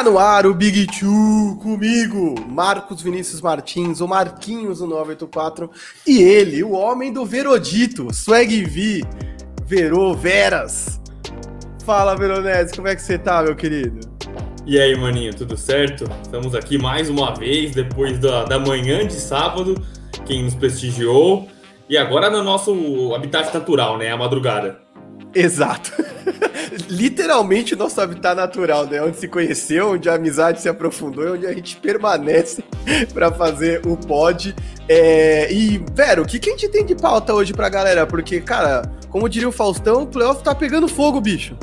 Tá no ar o Big Two comigo, Marcos Vinícius Martins, o Marquinhos do 984 e ele, o homem do Verodito, Swag V, Verô Veras. Fala, Veronese, como é que você tá, meu querido? E aí, maninho, tudo certo? Estamos aqui mais uma vez, depois da, da manhã de sábado, quem nos prestigiou, e agora no nosso habitat natural, né? A madrugada. Exato. Literalmente nosso habitat natural, né? Onde se conheceu, onde a amizade se aprofundou e onde a gente permanece para fazer o pod. É... E, Vero, o que, que a gente tem de pauta hoje pra galera? Porque, cara, como diria o Faustão, o playoff tá pegando fogo, bicho.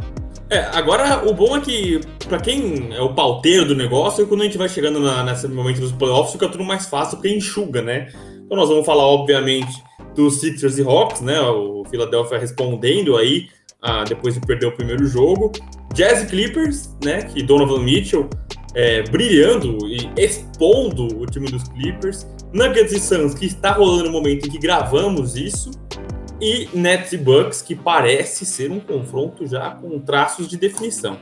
É, agora o bom é que, pra quem é o pauteiro do negócio, quando a gente vai chegando na, nesse momento dos playoffs, fica tudo mais fácil porque enxuga, né? Então nós vamos falar, obviamente, dos Sixers e Hawks, né? O Philadelphia respondendo aí ah, depois de perder o primeiro jogo. Jazz Clippers, né? Que Donovan Mitchell é, brilhando e expondo o time dos Clippers. Nuggets e Suns, que está rolando no momento em que gravamos isso. E Nets e Bucks, que parece ser um confronto já com traços de definição.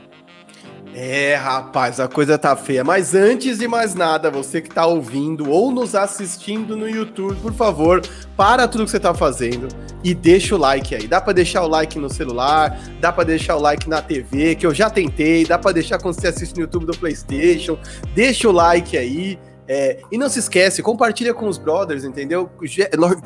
É, rapaz, a coisa tá feia. Mas antes de mais nada, você que tá ouvindo ou nos assistindo no YouTube, por favor, para tudo que você tá fazendo e deixa o like aí. Dá para deixar o like no celular, dá para deixar o like na TV, que eu já tentei, dá para deixar quando você assiste no YouTube do PlayStation. Deixa o like aí. É, e não se esquece, compartilha com os brothers, entendeu?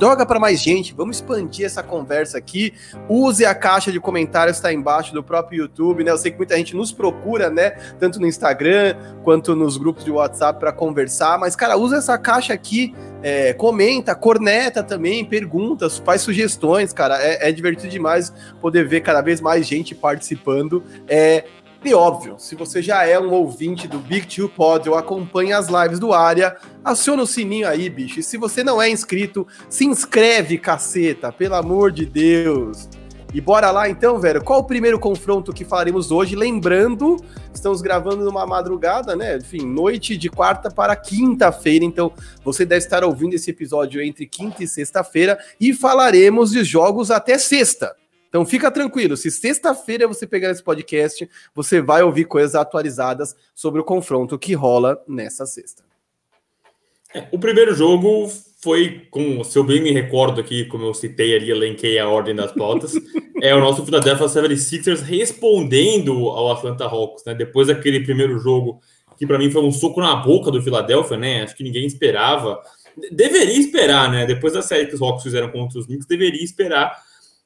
Joga para mais gente, vamos expandir essa conversa aqui. Use a caixa de comentários está embaixo do próprio YouTube, né? Eu sei que muita gente nos procura, né? Tanto no Instagram quanto nos grupos de WhatsApp para conversar, mas, cara, usa essa caixa aqui, é, comenta, corneta também, perguntas, faz sugestões, cara. É, é divertido demais poder ver cada vez mais gente participando. É, e óbvio, se você já é um ouvinte do Big Two Pod ou acompanha as lives do área, aciona o sininho aí, bicho. E se você não é inscrito, se inscreve, caceta, pelo amor de Deus. E bora lá então, velho. Qual o primeiro confronto que falaremos hoje? Lembrando, estamos gravando numa madrugada, né? Enfim, noite de quarta para quinta-feira. Então, você deve estar ouvindo esse episódio entre quinta e sexta-feira e falaremos de jogos até sexta. Então fica tranquilo, se sexta-feira você pegar esse podcast, você vai ouvir coisas atualizadas sobre o confronto que rola nessa sexta. É, o primeiro jogo foi, com, se eu bem me recordo aqui, como eu citei ali, elenquei a ordem das pautas, é o nosso Philadelphia 76ers respondendo ao Atlanta Hawks, né? Depois daquele primeiro jogo, que para mim foi um soco na boca do Philadelphia, né? Acho que ninguém esperava. Deveria esperar, né? Depois da série que os Hawks fizeram contra os Knicks, deveria esperar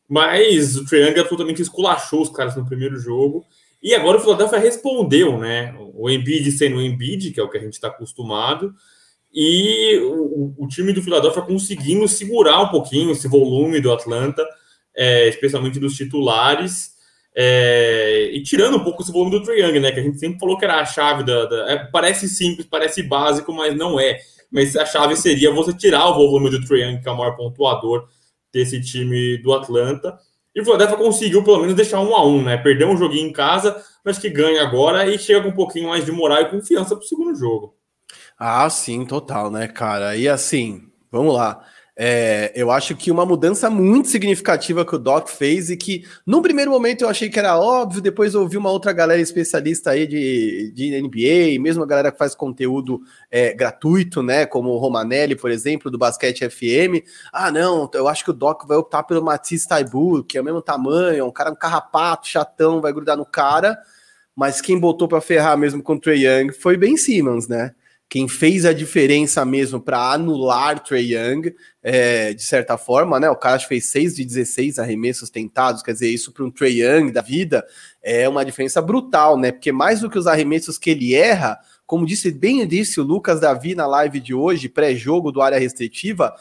mas o Triangle absolutamente esculachou os caras no primeiro jogo. E agora o Philadelphia respondeu, né? O Embiid sendo o Embiid, que é o que a gente está acostumado, e o, o, time do Philadelphia conseguindo segurar um pouquinho esse volume do Atlanta, é, especialmente dos titulares, é, e tirando um pouco esse volume do Triangle, né? Que a gente sempre falou que era a chave da. da é, parece simples, parece básico, mas não é. Mas a chave seria você tirar o volume do Triangle, que é o maior pontuador desse time do Atlanta. E o Philadelphia conseguiu pelo menos deixar um a um, né? Perdeu um joguinho em casa, mas que ganha agora e chega com um pouquinho mais de moral e confiança para o segundo jogo. Ah, sim, total, né, cara? E assim, vamos lá. É, eu acho que uma mudança muito significativa que o Doc fez e que, num primeiro momento, eu achei que era óbvio, depois ouvi uma outra galera especialista aí de, de NBA, mesmo a galera que faz conteúdo é, gratuito, né, como o Romanelli, por exemplo, do Basquete FM. Ah, não, eu acho que o Doc vai optar pelo Matisse Taibu, que é o mesmo tamanho, é um cara um carrapato, chatão, vai grudar no cara, mas quem botou para ferrar mesmo com o Trey Young foi Ben Simmons, né? Quem fez a diferença mesmo para anular Trey Young, é, de certa forma, né? O cara fez 6 de 16 arremessos tentados, quer dizer, isso para um Trey Young da vida é uma diferença brutal, né? Porque mais do que os arremessos que ele erra, como disse bem disse o Lucas Davi na live de hoje, pré-jogo do área restritiva,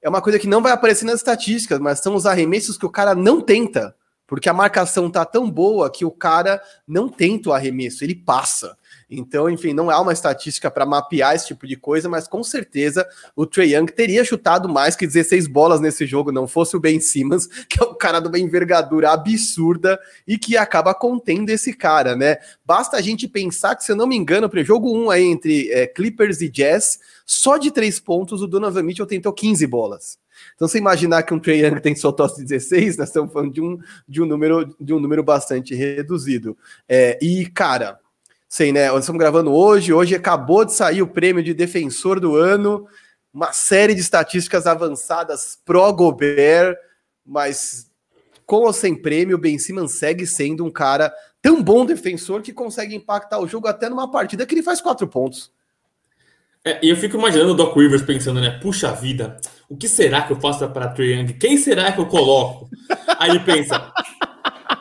é uma coisa que não vai aparecer nas estatísticas, mas são os arremessos que o cara não tenta, porque a marcação tá tão boa que o cara não tenta o arremesso, ele passa. Então, enfim, não há uma estatística para mapear esse tipo de coisa, mas com certeza o Trey Young teria chutado mais que 16 bolas nesse jogo, não fosse o Ben Simmons, que é um cara de uma envergadura absurda e que acaba contendo esse cara, né? Basta a gente pensar que, se eu não me engano, para o jogo 1 aí entre é, Clippers e Jazz, só de três pontos o Donovan Mitchell tentou 15 bolas. Então, você imaginar que um Trey Young tem só tosse 16, nós estamos falando de um, de um, número, de um número bastante reduzido. É, e, cara, sei, né? Nós estamos gravando hoje, hoje acabou de sair o prêmio de defensor do ano, uma série de estatísticas avançadas pró Gobert, mas com ou sem prêmio, o Ben Simmons segue sendo um cara tão bom defensor que consegue impactar o jogo até numa partida que ele faz quatro pontos. É, e eu fico imaginando o Doc Rivers pensando, né? Puxa vida, o que será que eu faço para Trae Young? Quem será que eu coloco? Aí ele pensa,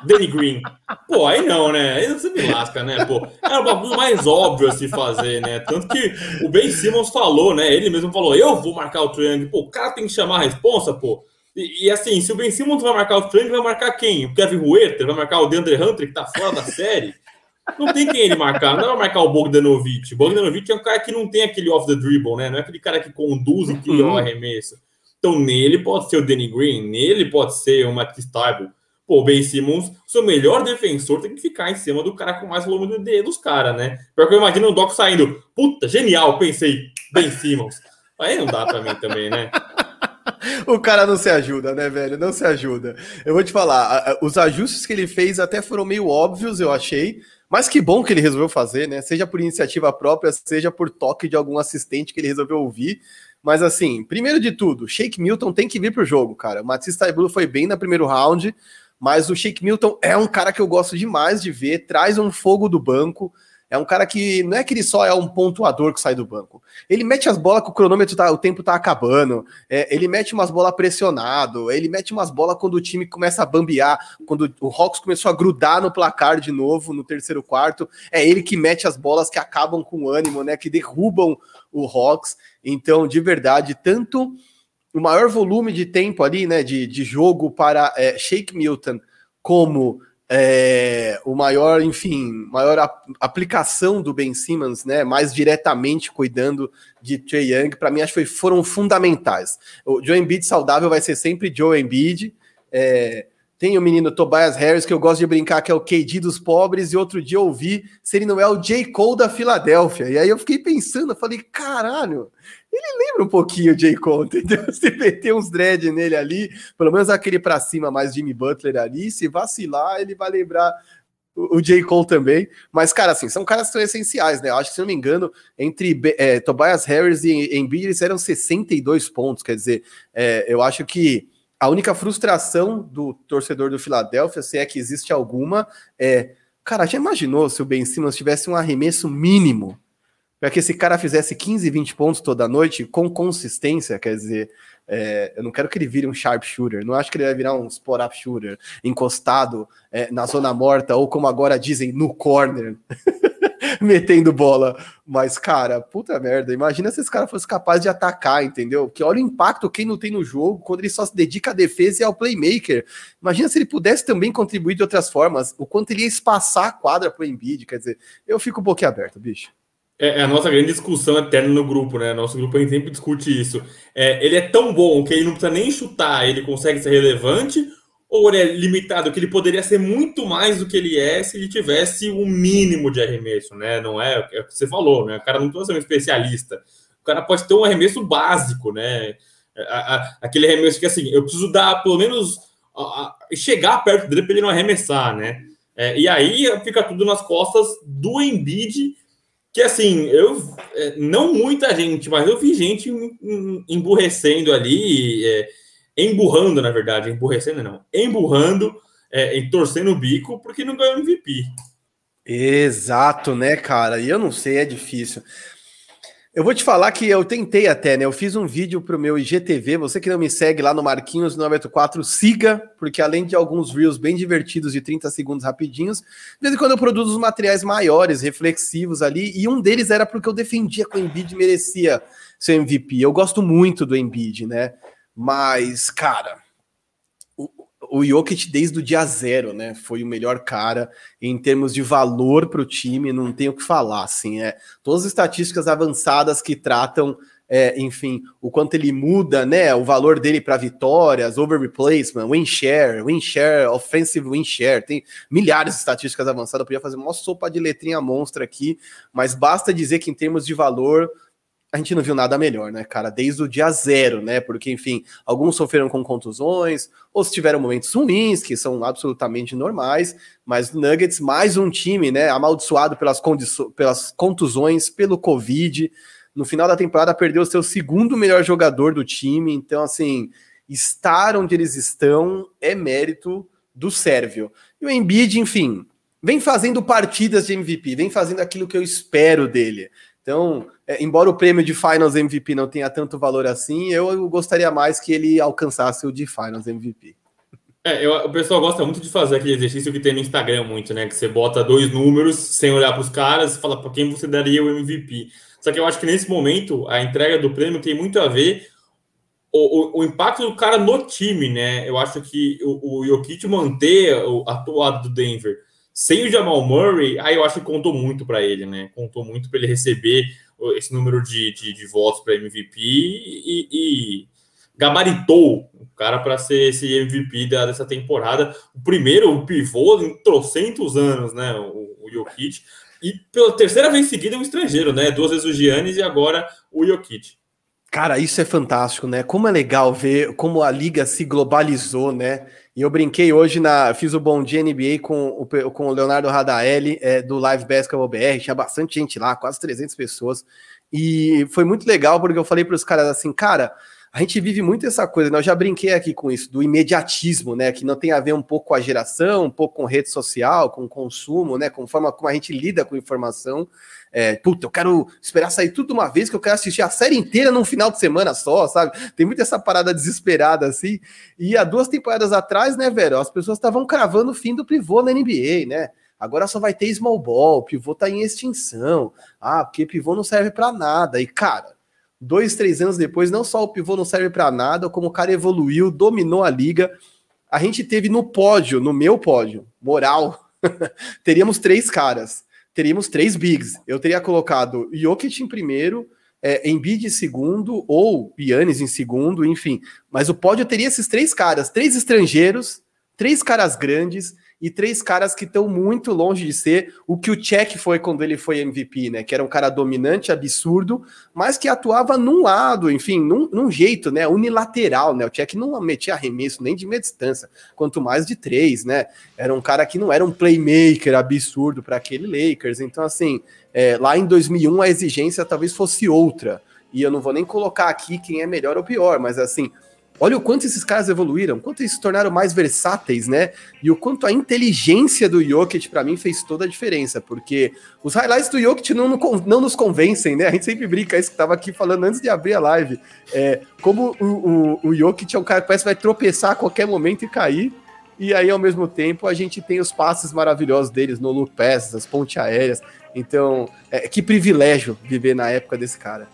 Danny Green. Pô, aí não, né? Aí você me lasca, né? Pô, é o bagulho mais óbvio a se fazer, né? Tanto que o Ben Simmons falou, né? Ele mesmo falou, eu vou marcar o Young. Pô, o cara tem que chamar a responsa, pô. E, e, assim, se o Ben Simmons vai marcar o Young, vai marcar quem? O Kevin Huerter? Vai marcar o DeAndre Hunter, que tá fora da série? Não tem quem ele marcar, não vai marcar o Bogdanovic. O Bogdanovic é um cara que não tem aquele off the dribble, né? Não é aquele cara que conduz e cria o arremesso. Então, nele pode ser o Danny Green, nele pode ser o Matt Stiebel. Pô, Ben Simmons, seu melhor defensor, tem que ficar em cima do cara com mais volume de dos caras, né? Porque eu imagino o Doc saindo, puta, genial, pensei, Ben Simmons. Aí não dá pra mim também, né? o cara não se ajuda, né, velho? Não se ajuda. Eu vou te falar, os ajustes que ele fez até foram meio óbvios, eu achei. Mas que bom que ele resolveu fazer, né? Seja por iniciativa própria, seja por toque de algum assistente que ele resolveu ouvir. Mas assim, primeiro de tudo, Shake Milton tem que vir pro jogo, cara. O Matisse Taibulu foi bem no primeiro round, mas o Shake Milton é um cara que eu gosto demais de ver, traz um fogo do banco. É um cara que não é que ele só é um pontuador que sai do banco. Ele mete as bolas que o cronômetro tá, o tempo tá acabando. É, ele mete umas bolas pressionado. Ele mete umas bolas quando o time começa a bambear. Quando o Hawks começou a grudar no placar de novo no terceiro quarto. É ele que mete as bolas que acabam com o ânimo, né? Que derrubam o Hawks. Então, de verdade, tanto o maior volume de tempo ali, né? De, de jogo para é, Shake Milton como é, o maior, enfim, maior aplicação do Ben Simmons, né, mais diretamente cuidando de Trey Young, para mim acho que foram fundamentais. O Joe Embiid saudável vai ser sempre Joe Embiid. É, tem o menino Tobias Harris, que eu gosto de brincar, que é o KD dos pobres, e outro dia ouvi se ele não é o J. Cole da Filadélfia. E aí eu fiquei pensando, eu falei, caralho, ele lembra um pouquinho o J. Cole, entendeu? Se meter uns dread nele ali, pelo menos aquele para cima mais Jimmy Butler ali, se vacilar, ele vai lembrar o, o J. Cole também. Mas, cara, assim, são caras que são essenciais, né? Eu acho que, se não me engano, entre é, Tobias Harris e Embiid, eles eram 62 pontos, quer dizer, é, eu acho que a única frustração do torcedor do Filadélfia, se é que existe alguma, é, cara, já imaginou se o Ben Simmons tivesse um arremesso mínimo para que esse cara fizesse 15, 20 pontos toda noite com consistência, quer dizer, é, eu não quero que ele vire um sharp shooter, não acho que ele vai virar um spot up shooter encostado é, na zona morta ou como agora dizem no corner. metendo bola. Mas, cara, puta merda. Imagina se esse cara fosse capaz de atacar, entendeu? Que olha o impacto que não tem no jogo quando ele só se dedica à defesa e ao playmaker. Imagina se ele pudesse também contribuir de outras formas, o quanto ele ia espaçar a quadra pro Embiid. Quer dizer, eu fico um pouquinho aberto, bicho. É, é a nossa grande discussão eterna no grupo, né? Nosso grupo a gente sempre discute isso. É, ele é tão bom que ele não precisa nem chutar, ele consegue ser relevante, ou ele é limitado, que ele poderia ser muito mais do que ele é se ele tivesse um mínimo de arremesso, né? Não é, é o que você falou, né? O cara não precisa ser um especialista. O cara pode ter um arremesso básico, né? aquele arremesso que assim, eu preciso dar pelo menos chegar perto dele para ele não arremessar, né? É, e aí fica tudo nas costas do Embiid que assim, eu é, não muita gente, mas eu vi gente emburrecendo ali, é, emburrando, na verdade, emburrecendo não, emburrando, é, torcendo o bico porque não ganhou MVP. Exato, né, cara? E eu não sei, é difícil. Eu vou te falar que eu tentei até, né? Eu fiz um vídeo para o meu IGTV. Você que não me segue lá no Marquinhos 984, siga, porque além de alguns reels bem divertidos de 30 segundos rapidinhos, de vez em quando eu produzo os materiais maiores, reflexivos ali, e um deles era porque eu defendia que o Embiid merecia ser MVP. Eu gosto muito do Embiid, né? Mas, cara, o Jokic desde o dia zero, né? Foi o melhor cara em termos de valor para o time, não tenho o que falar, assim, é todas as estatísticas avançadas que tratam, é, enfim, o quanto ele muda, né? O valor dele para vitórias, over replacement, win share, win share, offensive win share, tem milhares de estatísticas avançadas. Eu podia fazer uma sopa de letrinha monstra aqui, mas basta dizer que em termos de valor a gente não viu nada melhor, né, cara? Desde o dia zero, né? Porque, enfim, alguns sofreram com contusões, ou se tiveram momentos ruins, que são absolutamente normais, mas Nuggets, mais um time, né? Amaldiçoado pelas, pelas contusões, pelo Covid. No final da temporada, perdeu o seu segundo melhor jogador do time. Então, assim, estar onde eles estão é mérito do Sérvio. E o Embiid, enfim, vem fazendo partidas de MVP, vem fazendo aquilo que eu espero dele. Então, é, embora o prêmio de Finals MVP não tenha tanto valor assim, eu gostaria mais que ele alcançasse o de Finals MVP. É, eu, o pessoal gosta muito de fazer aquele exercício que tem no Instagram muito, né? Que você bota dois números sem olhar para os caras e fala para quem você daria o MVP. Só que eu acho que nesse momento a entrega do prêmio tem muito a ver o, o, o impacto do cara no time, né? Eu acho que o, o Jokic manter o atuado do Denver sem o Jamal Murray, aí eu acho que contou muito para ele, né? Contou muito para ele receber esse número de, de, de votos para MVP e, e, gabaritou o cara para ser esse MVP da, dessa temporada. O primeiro, o pivô em trocentos anos, né? O, o Jokic. E pela terceira vez seguida, um estrangeiro, né? Duas vezes o Giannis e agora o Jokic. Cara, isso é fantástico, né? Como é legal ver como a liga se globalizou, né? E eu brinquei hoje na. Fiz o Bom Dia NBA com o, com o Leonardo Radaelli é, do Live Basketball BR. Tinha bastante gente lá, quase 300 pessoas. E foi muito legal porque eu falei para os caras assim, cara. A gente vive muito essa coisa, né? Eu já brinquei aqui com isso, do imediatismo, né? Que não tem a ver um pouco com a geração, um pouco com rede social, com consumo, né? Com forma como a gente lida com informação. É, puta, eu quero esperar sair tudo uma vez, que eu quero assistir a série inteira num final de semana só, sabe? Tem muito essa parada desesperada assim. E há duas temporadas atrás, né, velho, as pessoas estavam cravando o fim do pivô na NBA, né? Agora só vai ter small ball, pivô tá em extinção. Ah, porque pivô não serve para nada. E, cara, dois, três anos depois, não só o pivô não serve para nada, como o cara evoluiu, dominou a liga. A gente teve no pódio, no meu pódio, moral, teríamos três caras teríamos três bigs. Eu teria colocado Jokic em primeiro, é, Embiid em segundo, ou Yannis em segundo, enfim. Mas o pódio teria esses três caras, três estrangeiros, três caras grandes, e três caras que estão muito longe de ser o que o Check foi quando ele foi MVP, né? Que era um cara dominante, absurdo, mas que atuava num lado, enfim, num, num jeito, né? Unilateral, né? O Check não metia arremesso nem de meia distância, quanto mais de três, né? Era um cara que não era um playmaker absurdo para aquele Lakers. Então, assim, é, lá em 2001 a exigência talvez fosse outra. E eu não vou nem colocar aqui quem é melhor ou pior, mas assim, Olha o quanto esses caras evoluíram, quanto eles se tornaram mais versáteis, né? E o quanto a inteligência do Jokic, para mim, fez toda a diferença, porque os highlights do Jokic não, não nos convencem, né? A gente sempre brinca isso que tava aqui falando antes de abrir a live. É, como o, o, o Jokic é um cara que parece que vai tropeçar a qualquer momento e cair, e aí, ao mesmo tempo, a gente tem os passes maravilhosos deles no look pass, as pontes aéreas. Então, é, que privilégio viver na época desse cara.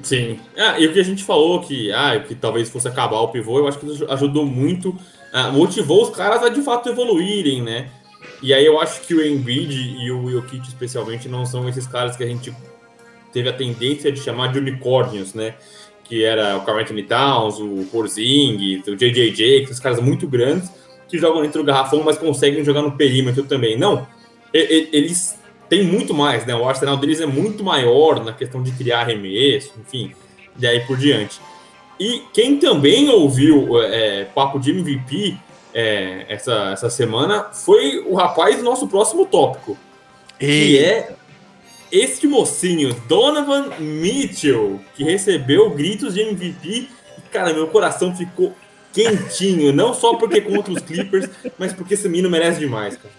Sim. Ah, e o que a gente falou que, ah, que talvez fosse acabar o pivô, eu acho que ajudou muito, ah, motivou os caras a de fato evoluírem, né? E aí eu acho que o Embiid e o Jokic especialmente não são esses caras que a gente teve a tendência de chamar de unicórnios, né? Que era o Carl Towns, o Porzingis, o JJJ, esses caras muito grandes que jogam dentro do garrafão, mas conseguem jogar no perímetro também. Não, eles tem muito mais, né? O arsenal deles é muito maior na questão de criar arremesso, enfim, e aí por diante. E quem também ouviu é, papo de MVP é, essa, essa semana foi o rapaz do nosso próximo tópico, e... que é este mocinho, Donovan Mitchell, que recebeu gritos de MVP. E, cara, meu coração ficou quentinho, não só porque contra os Clippers, mas porque esse menino merece demais, cara.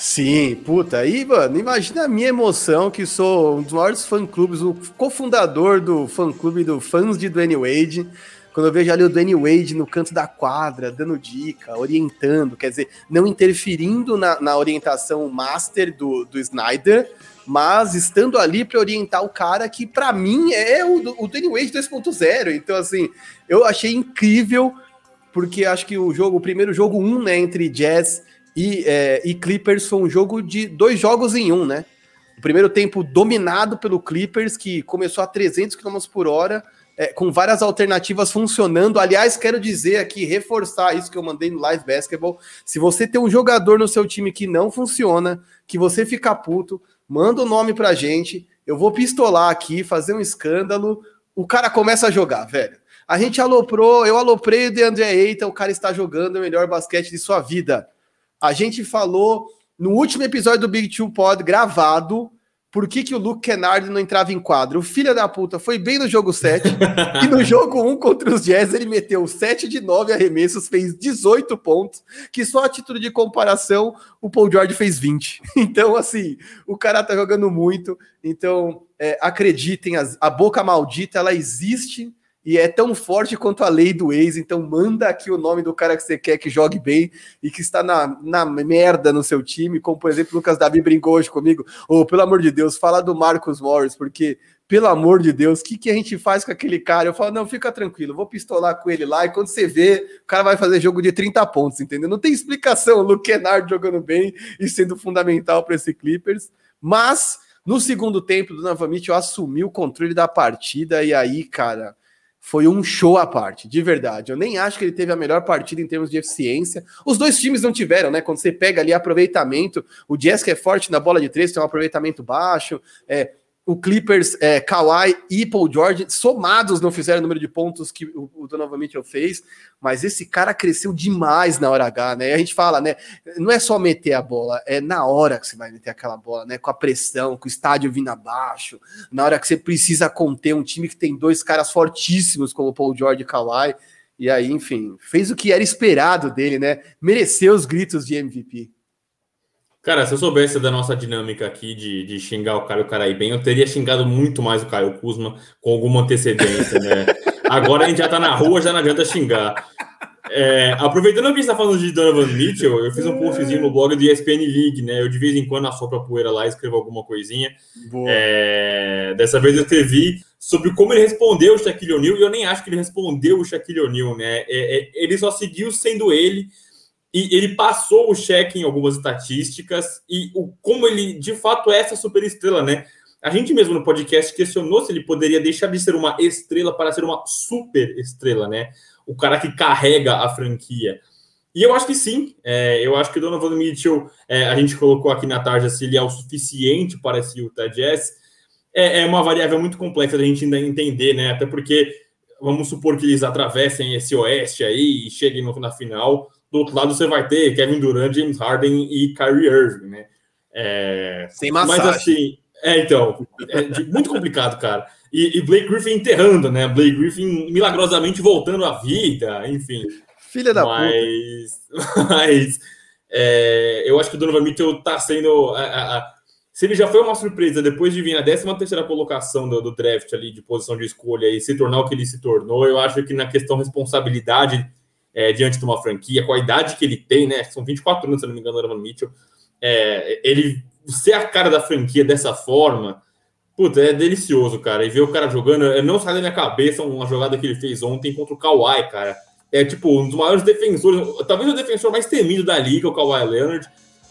Sim, puta. aí, mano, imagina a minha emoção, que sou um dos maiores fã-clubes, o cofundador do fã-clube do fãs de Dwayne Wade. Quando eu vejo ali o Dwayne Wade no canto da quadra, dando dica, orientando, quer dizer, não interferindo na, na orientação master do, do Snyder, mas estando ali para orientar o cara que, para mim, é o, o Dwayne Wade 2.0. Então, assim, eu achei incrível, porque acho que o jogo, o primeiro jogo 1, um, né, entre Jazz e, é, e Clippers foi um jogo de dois jogos em um, né? O primeiro tempo dominado pelo Clippers, que começou a 300 km por hora, é, com várias alternativas funcionando. Aliás, quero dizer aqui, reforçar isso que eu mandei no Live Basketball. Se você tem um jogador no seu time que não funciona, que você fica puto, manda o um nome pra gente, eu vou pistolar aqui, fazer um escândalo, o cara começa a jogar, velho. A gente aloprou, eu aloprei o André Eita, o cara está jogando o melhor basquete de sua vida. A gente falou no último episódio do Big Two Pod gravado por que, que o Luke Kennard não entrava em quadro. O filho da puta foi bem no jogo 7 e no jogo 1 contra os Jazz ele meteu 7 de 9 arremessos, fez 18 pontos, que só a título de comparação o Paul George fez 20. Então, assim, o cara tá jogando muito. Então, é, acreditem, a, a boca maldita ela existe e é tão forte quanto a lei do ex. Então, manda aqui o nome do cara que você quer que jogue bem e que está na, na merda no seu time, como por exemplo o Lucas Davi brincou hoje comigo. Ou, oh, pelo amor de Deus, fala do Marcos Morris, porque pelo amor de Deus, o que, que a gente faz com aquele cara? Eu falo, não, fica tranquilo, vou pistolar com ele lá, e quando você vê, o cara vai fazer jogo de 30 pontos, entendeu? Não tem explicação, o Luke Kennard jogando bem e sendo fundamental para esse Clippers, mas no segundo tempo, do Donovan Mitchell assumiu o controle da partida, e aí, cara, foi um show à parte, de verdade. Eu nem acho que ele teve a melhor partida em termos de eficiência. Os dois times não tiveram, né? Quando você pega ali aproveitamento, o Jazz que é forte na bola de três tem um aproveitamento baixo. É, o Clippers, é, Kawhi e Paul George, somados não fizeram o número de pontos que o, o Donovan Mitchell fez, mas esse cara cresceu demais na hora H, né? E a gente fala, né? Não é só meter a bola, é na hora que você vai meter aquela bola, né? Com a pressão, com o estádio vindo abaixo, na hora que você precisa conter um time que tem dois caras fortíssimos como Paul George e Kawhi. E aí, enfim, fez o que era esperado dele, né? Mereceu os gritos de MVP. Cara, se eu soubesse da nossa dinâmica aqui de, de xingar o cara e o cara ir bem, eu teria xingado muito mais o Caio Kuzma com alguma antecedência, né? Agora a gente já tá na rua, já não adianta xingar. É, aproveitando que a gente tá falando de Donovan Mitchell, eu fiz um postzinho no blog do ESPN League, né? Eu de vez em quando assopro a poeira lá e escrevo alguma coisinha. É, dessa vez eu escrevi sobre como ele respondeu o Shaquille O'Neal, e eu nem acho que ele respondeu o Shaquille O'Neal, né? É, é ele só seguiu sendo ele e ele passou o cheque em algumas estatísticas e o, como ele de fato é essa super estrela, né? A gente mesmo no podcast questionou se ele poderia deixar de ser uma estrela para ser uma super estrela, né? O cara que carrega a franquia. E eu acho que sim. É, eu acho que o Donovan Mitchell, é, a gente colocou aqui na tarde se ele é o suficiente para esse Utah Jazz. É, é uma variável muito complexa da gente ainda entender, né? Até porque vamos supor que eles atravessem esse oeste aí e cheguem no, na final do outro lado você vai ter Kevin Durant, James Harden e Kyrie Irving, né? É, Sem massagem. Mas assim, é, então, é muito complicado, cara. E, e, Blake Griffin enterrando, né? Blake Griffin milagrosamente voltando à vida, enfim. Filha da mas, puta. Mas é, eu acho que o Donovan Mitchell tá sendo. A, a, a, se ele já foi uma surpresa depois de vir na 13 terceira colocação do, do, draft ali, de posição de escolha e se tornar o que ele se tornou, eu acho que na questão responsabilidade é, diante de uma franquia, com a idade que ele tem, né? São 24 anos, se não me engano, Donovan Mitchell. É, ele ser a cara da franquia dessa forma, puta, é delicioso, cara. E ver o cara jogando, não sai da minha cabeça uma jogada que ele fez ontem contra o Kawhi, cara. É tipo um dos maiores defensores, talvez o defensor mais temido da liga, o Kawhi Leonard.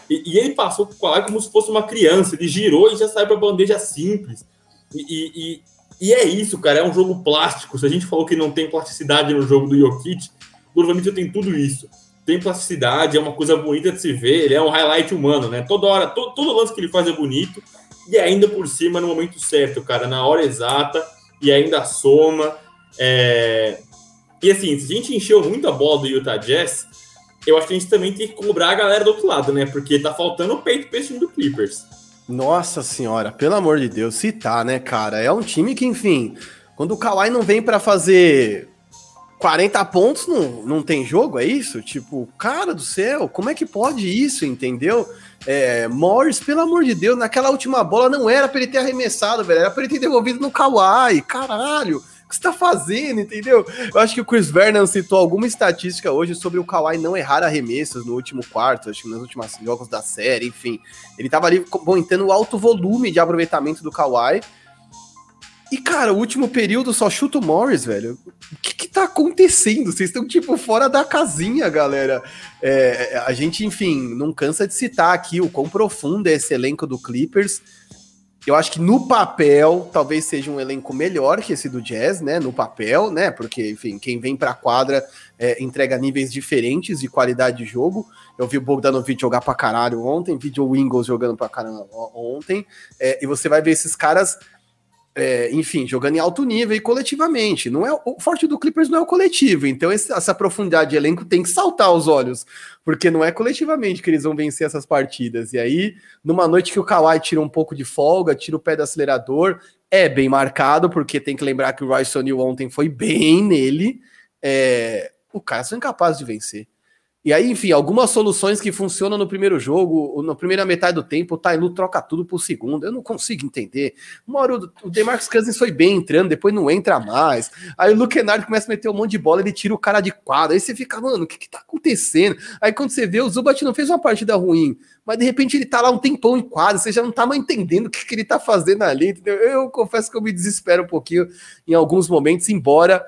E, e ele passou com o Kawhi como se fosse uma criança. Ele girou e já saiu para bandeja simples. E, e, e, é isso, cara. É um jogo plástico. Se a gente falou que não tem plasticidade no jogo do Jokic, Donovan Mitchell tem tudo isso. Tem plasticidade, é uma coisa bonita de se ver, ele é um highlight humano, né? Toda hora, todo, todo lance que ele faz é bonito, e ainda por cima no momento certo, cara, na hora exata, e ainda soma. É... E assim, se a gente encheu muito a bola do Utah Jazz, eu acho que a gente também tem que cobrar a galera do outro lado, né? Porque tá faltando o peito pra esse time do Clippers. Nossa senhora, pelo amor de Deus, se tá, né, cara? É um time que, enfim, quando o Kawhi não vem para fazer 40 pontos não, não tem jogo, é isso? Tipo, cara do céu, como é que pode isso, entendeu? É, Morris, pelo amor de Deus, naquela última bola não era para ele ter arremessado, velho, era para ele ter devolvido no Kawhi, caralho. O que você tá fazendo, entendeu? Eu acho que o Chris Vernon citou alguma estatística hoje sobre o Kawhi não errar arremessos no último quarto, acho que nos últimos jogos da série, enfim. Ele tava ali aumentando o alto volume de aproveitamento do Kawhi, e, cara, o último período só chuta o Morris, velho. Que tá acontecendo? Vocês estão, tipo, fora da casinha, galera. É, a gente, enfim, não cansa de citar aqui o quão profundo é esse elenco do Clippers. Eu acho que no papel talvez seja um elenco melhor que esse do Jazz, né? No papel, né? Porque, enfim, quem vem para a quadra é, entrega níveis diferentes de qualidade de jogo. Eu vi o Bogdanovic jogar pra caralho ontem, vi o Ingles jogando pra caramba ontem, é, e você vai ver esses caras é, enfim, jogando em alto nível e coletivamente. Não é o forte do Clippers não é o coletivo, então esse, essa profundidade de elenco tem que saltar aos olhos, porque não é coletivamente que eles vão vencer essas partidas. E aí, numa noite que o Kawhi tira um pouco de folga, tira o pé do acelerador, é bem marcado, porque tem que lembrar que o Royce O'Neal ontem foi bem nele. É, o cara são incapazes de vencer. E aí, enfim, algumas soluções que funcionam no primeiro jogo, na primeira metade do tempo, o Tailu troca tudo pro segundo. Eu não consigo entender. Uma hora o DeMarcus Cousins foi bem entrando, depois não entra mais. Aí o Luke Kennard começa a meter um monte de bola, ele tira o cara de quadra. Aí você fica, mano, o que que tá acontecendo? Aí quando você vê, o Zubat não fez uma partida ruim, mas de repente ele tá lá um tempão em quadra, você já não tá mais entendendo o que, que ele tá fazendo ali, entendeu? Eu confesso que eu me desespero um pouquinho em alguns momentos, embora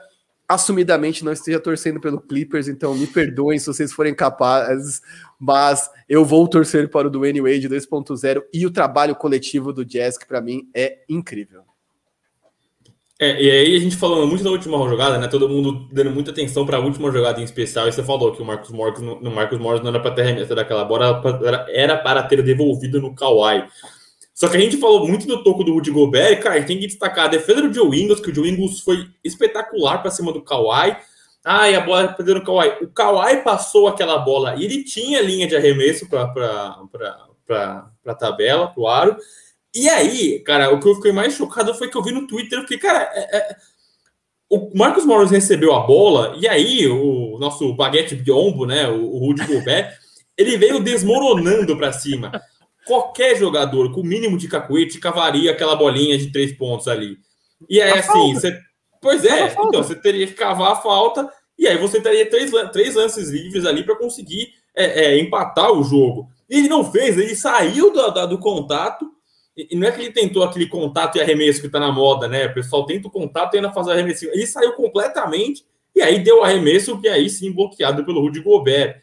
assumidamente não esteja torcendo pelo Clippers, então me perdoem se vocês forem capazes, mas eu vou torcer para o Dwayne Wade 2.0 e o trabalho coletivo do Jazz, que para mim é incrível. É, e aí a gente falando muito da última jogada, né? Todo mundo dando muita atenção para a última jogada em especial. E você falou que o Marcos Morris, no Marcos Morris não era para ter remessa daquela bola, era, era para ter devolvido no Kawhi. Só que a gente falou muito do toco do Rudy Gobert, cara, a gente tem que destacar a defesa do Joe Ingles, que o Joe Ingles foi espetacular para cima do Kawhi. Ah, e a bola perdeu no Kawhi. O Kawhi passou aquela bola e ele tinha linha de arremesso para a tabela, para o aro. E aí, cara, o que eu fiquei mais chocado foi que eu vi no Twitter, fiquei, cara, é, é, o Marcos Morris recebeu a bola, e aí o nosso baguete biombo, né, o Rudy Gobert, ele veio desmoronando para cima qualquer jogador com o mínimo de cacuete cavaria aquela bolinha de três pontos ali. E aí, a assim, você. Pois é, então você teria que cavar a falta, e aí você teria três, três lances livres ali para conseguir é, é, empatar o jogo. E ele não fez, ele saiu do, do, do contato. E não é que ele tentou aquele contato e arremesso que está na moda, né? O pessoal tenta o contato e ainda faz o arremesso. Ele saiu completamente e aí deu o arremesso, que aí sim bloqueado pelo Rudy Gobert.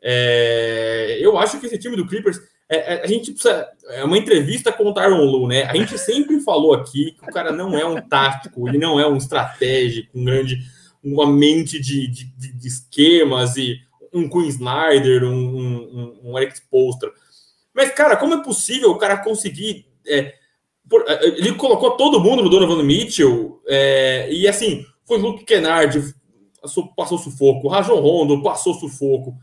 É, eu acho que esse time do Clippers é, é, a gente precisa. É uma entrevista com o Tyron Lu, né? A gente sempre falou aqui que o cara não é um tático, ele não é um estratégico, um grande, uma mente de, de, de esquemas e um Queen Snyder, um, um, um Eric Postra. Mas, cara, como é possível o cara conseguir. É, por, é, ele colocou todo mundo no Donovan Mitchell, é, e assim, foi Luke Kennard, passou, passou sufoco, Rajon Rondo passou sufoco.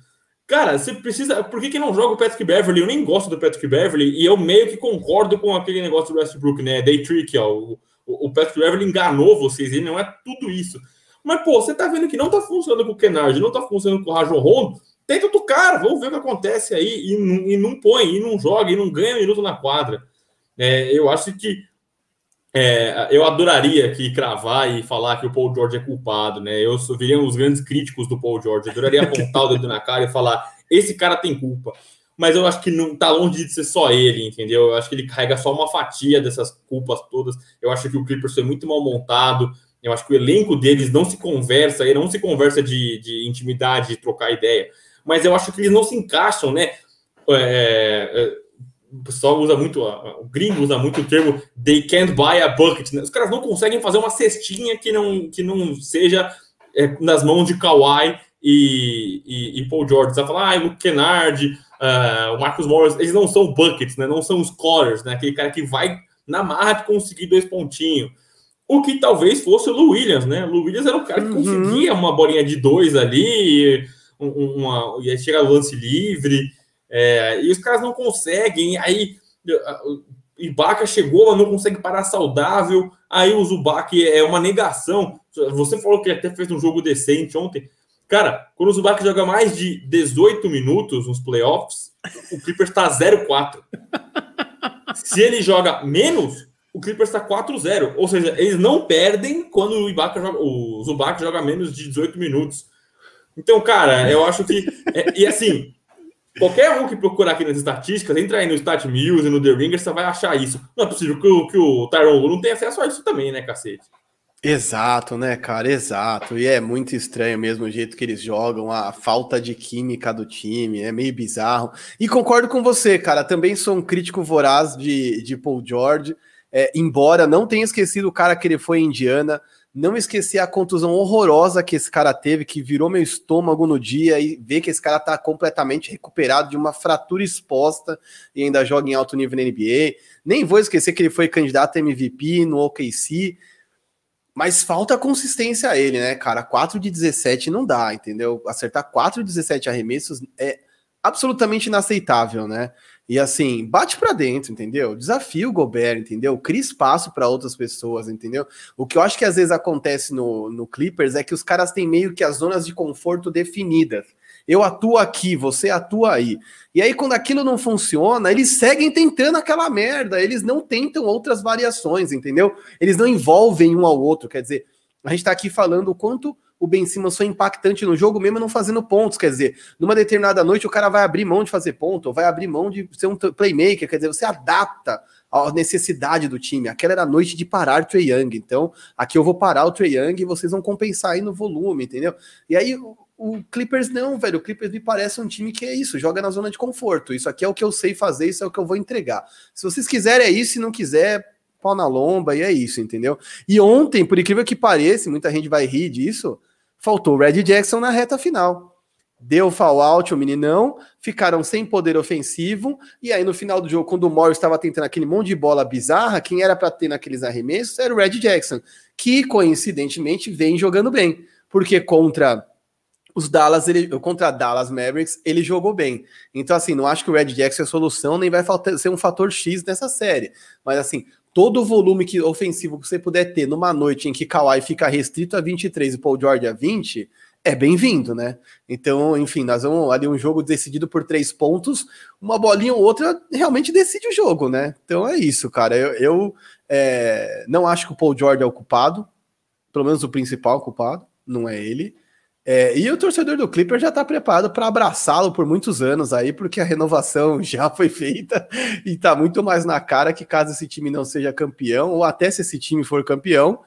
Cara, você precisa. Por que, que não joga o Patrick Beverly? Eu nem gosto do Patrick Beverly e eu meio que concordo com aquele negócio do Westbrook, né? Day trick, ó. O, o Patrick Beverly enganou vocês, ele não é tudo isso. Mas, pô, você tá vendo que não tá funcionando com o Kennard, não tá funcionando com o Rajon Rondo. Tenta outro cara, vamos ver o que acontece aí. E, e não põe, e não joga, e não ganha minuto na quadra. É, eu acho que é, eu adoraria aqui cravar e falar que o Paul George é culpado, né? Eu viria um dos grandes críticos do Paul George. Eu adoraria apontar o dedo na cara e falar: esse cara tem culpa. Mas eu acho que não tá longe de ser só ele, entendeu? Eu acho que ele carrega só uma fatia dessas culpas todas. Eu acho que o Clippers foi muito mal montado. Eu acho que o elenco deles não se conversa, e não se conversa de, de intimidade, de trocar ideia. Mas eu acho que eles não se encaixam, né? É, é o pessoal usa muito, o gringo usa muito o termo they can't buy a bucket. Né? Os caras não conseguem fazer uma cestinha que não, que não seja é, nas mãos de Kawhi e, e, e, Paul George. Você vai falar, ah, o Kennard, uh, o Marcus Morris, eles não são buckets, né? não são scorers, né? aquele cara que vai na marra de conseguir dois pontinhos. O que talvez fosse o Lou Williams, né? O Lou Williams era um cara que uhum. conseguia uma bolinha de dois ali, uma, e aí chega no lance livre. É, e os caras não conseguem. Aí Ibaka chegou, mas não consegue parar saudável. Aí o Zubac é uma negação. Você falou que até fez um jogo decente ontem. Cara, quando o Zubac joga mais de 18 minutos nos playoffs, o Clippers está 0-4. Se ele joga menos, o Clippers está 4-0. Ou seja, eles não perdem quando o Ibaka joga, o Zubac joga menos de 18 minutos. Então, cara, eu acho que. É, e assim, Qualquer um que procurar aqui nas estatísticas, entra aí no StatMuse e no The Ringer, você vai achar isso. Não é possível que o, que o não tenha acesso a isso também, né, cacete? Exato, né, cara? Exato. E é muito estranho mesmo o jeito que eles jogam, a falta de química do time, é meio bizarro. E concordo com você, cara. Também sou um crítico voraz de, de Paul George. é, embora, não tenha esquecido o cara que ele foi em Indiana, não esqueci a contusão horrorosa que esse cara teve, que virou meu estômago no dia, e ver que esse cara tá completamente recuperado de uma fratura exposta e ainda joga em alto nível na NBA. Nem vou esquecer que ele foi candidato a MVP no OKC. Mas falta consistência a ele, né, cara? 4 de 17 não dá, entendeu? Acertar 4 de 17 arremessos é absolutamente inaceitável, né? E assim, bate para dentro, entendeu? Desafia o Gobert, entendeu? Cria espaço para outras pessoas, entendeu? O que eu acho que às vezes acontece no, no Clippers é que os caras têm meio que as zonas de conforto definidas. Eu atuo aqui, você atua aí. E aí, quando aquilo não funciona, eles seguem tentando aquela merda, eles não tentam outras variações, entendeu? Eles não envolvem um ao outro. Quer dizer, a gente está aqui falando o quanto o Ben Simmons foi impactante no jogo, mesmo não fazendo pontos. Quer dizer, numa determinada noite o cara vai abrir mão de fazer ponto, ou vai abrir mão de ser um playmaker. Quer dizer, você adapta a necessidade do time. Aquela era a noite de parar o Trey Young. Então, aqui eu vou parar o Trey Young e vocês vão compensar aí no volume, entendeu? E aí o Clippers não, velho. O Clippers me parece um time que é isso, joga na zona de conforto. Isso aqui é o que eu sei fazer, isso é o que eu vou entregar. Se vocês quiserem, é isso. Se não quiser, pau na lomba, e é isso, entendeu? E ontem, por incrível que pareça, muita gente vai rir disso faltou o Red Jackson na reta final. Deu fall out o meninão, ficaram sem poder ofensivo, e aí no final do jogo, quando o Morris estava tentando aquele monte de bola bizarra, quem era para ter naqueles arremessos era o Red Jackson, que coincidentemente vem jogando bem, porque contra os Dallas, ele, contra Dallas Mavericks, ele jogou bem. Então, assim, não acho que o Red Jackson é a solução, nem vai ser um fator X nessa série. Mas, assim, todo o volume que, ofensivo que você puder ter numa noite em que Kawhi fica restrito a 23 e Paul George a 20, é bem-vindo, né? Então, enfim, nós vamos ali um jogo decidido por três pontos, uma bolinha ou outra realmente decide o jogo, né? Então é isso, cara. Eu, eu é, não acho que o Paul George é o culpado, pelo menos o principal culpado, não é ele. É, e o torcedor do Clipper já está preparado para abraçá-lo por muitos anos aí, porque a renovação já foi feita e está muito mais na cara que caso esse time não seja campeão, ou até se esse time for campeão,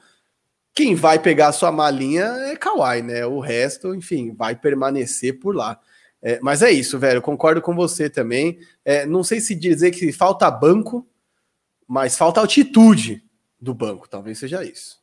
quem vai pegar a sua malinha é Kawhi, né? O resto, enfim, vai permanecer por lá. É, mas é isso, velho. Concordo com você também. É, não sei se dizer que falta banco, mas falta altitude do banco. Talvez seja isso.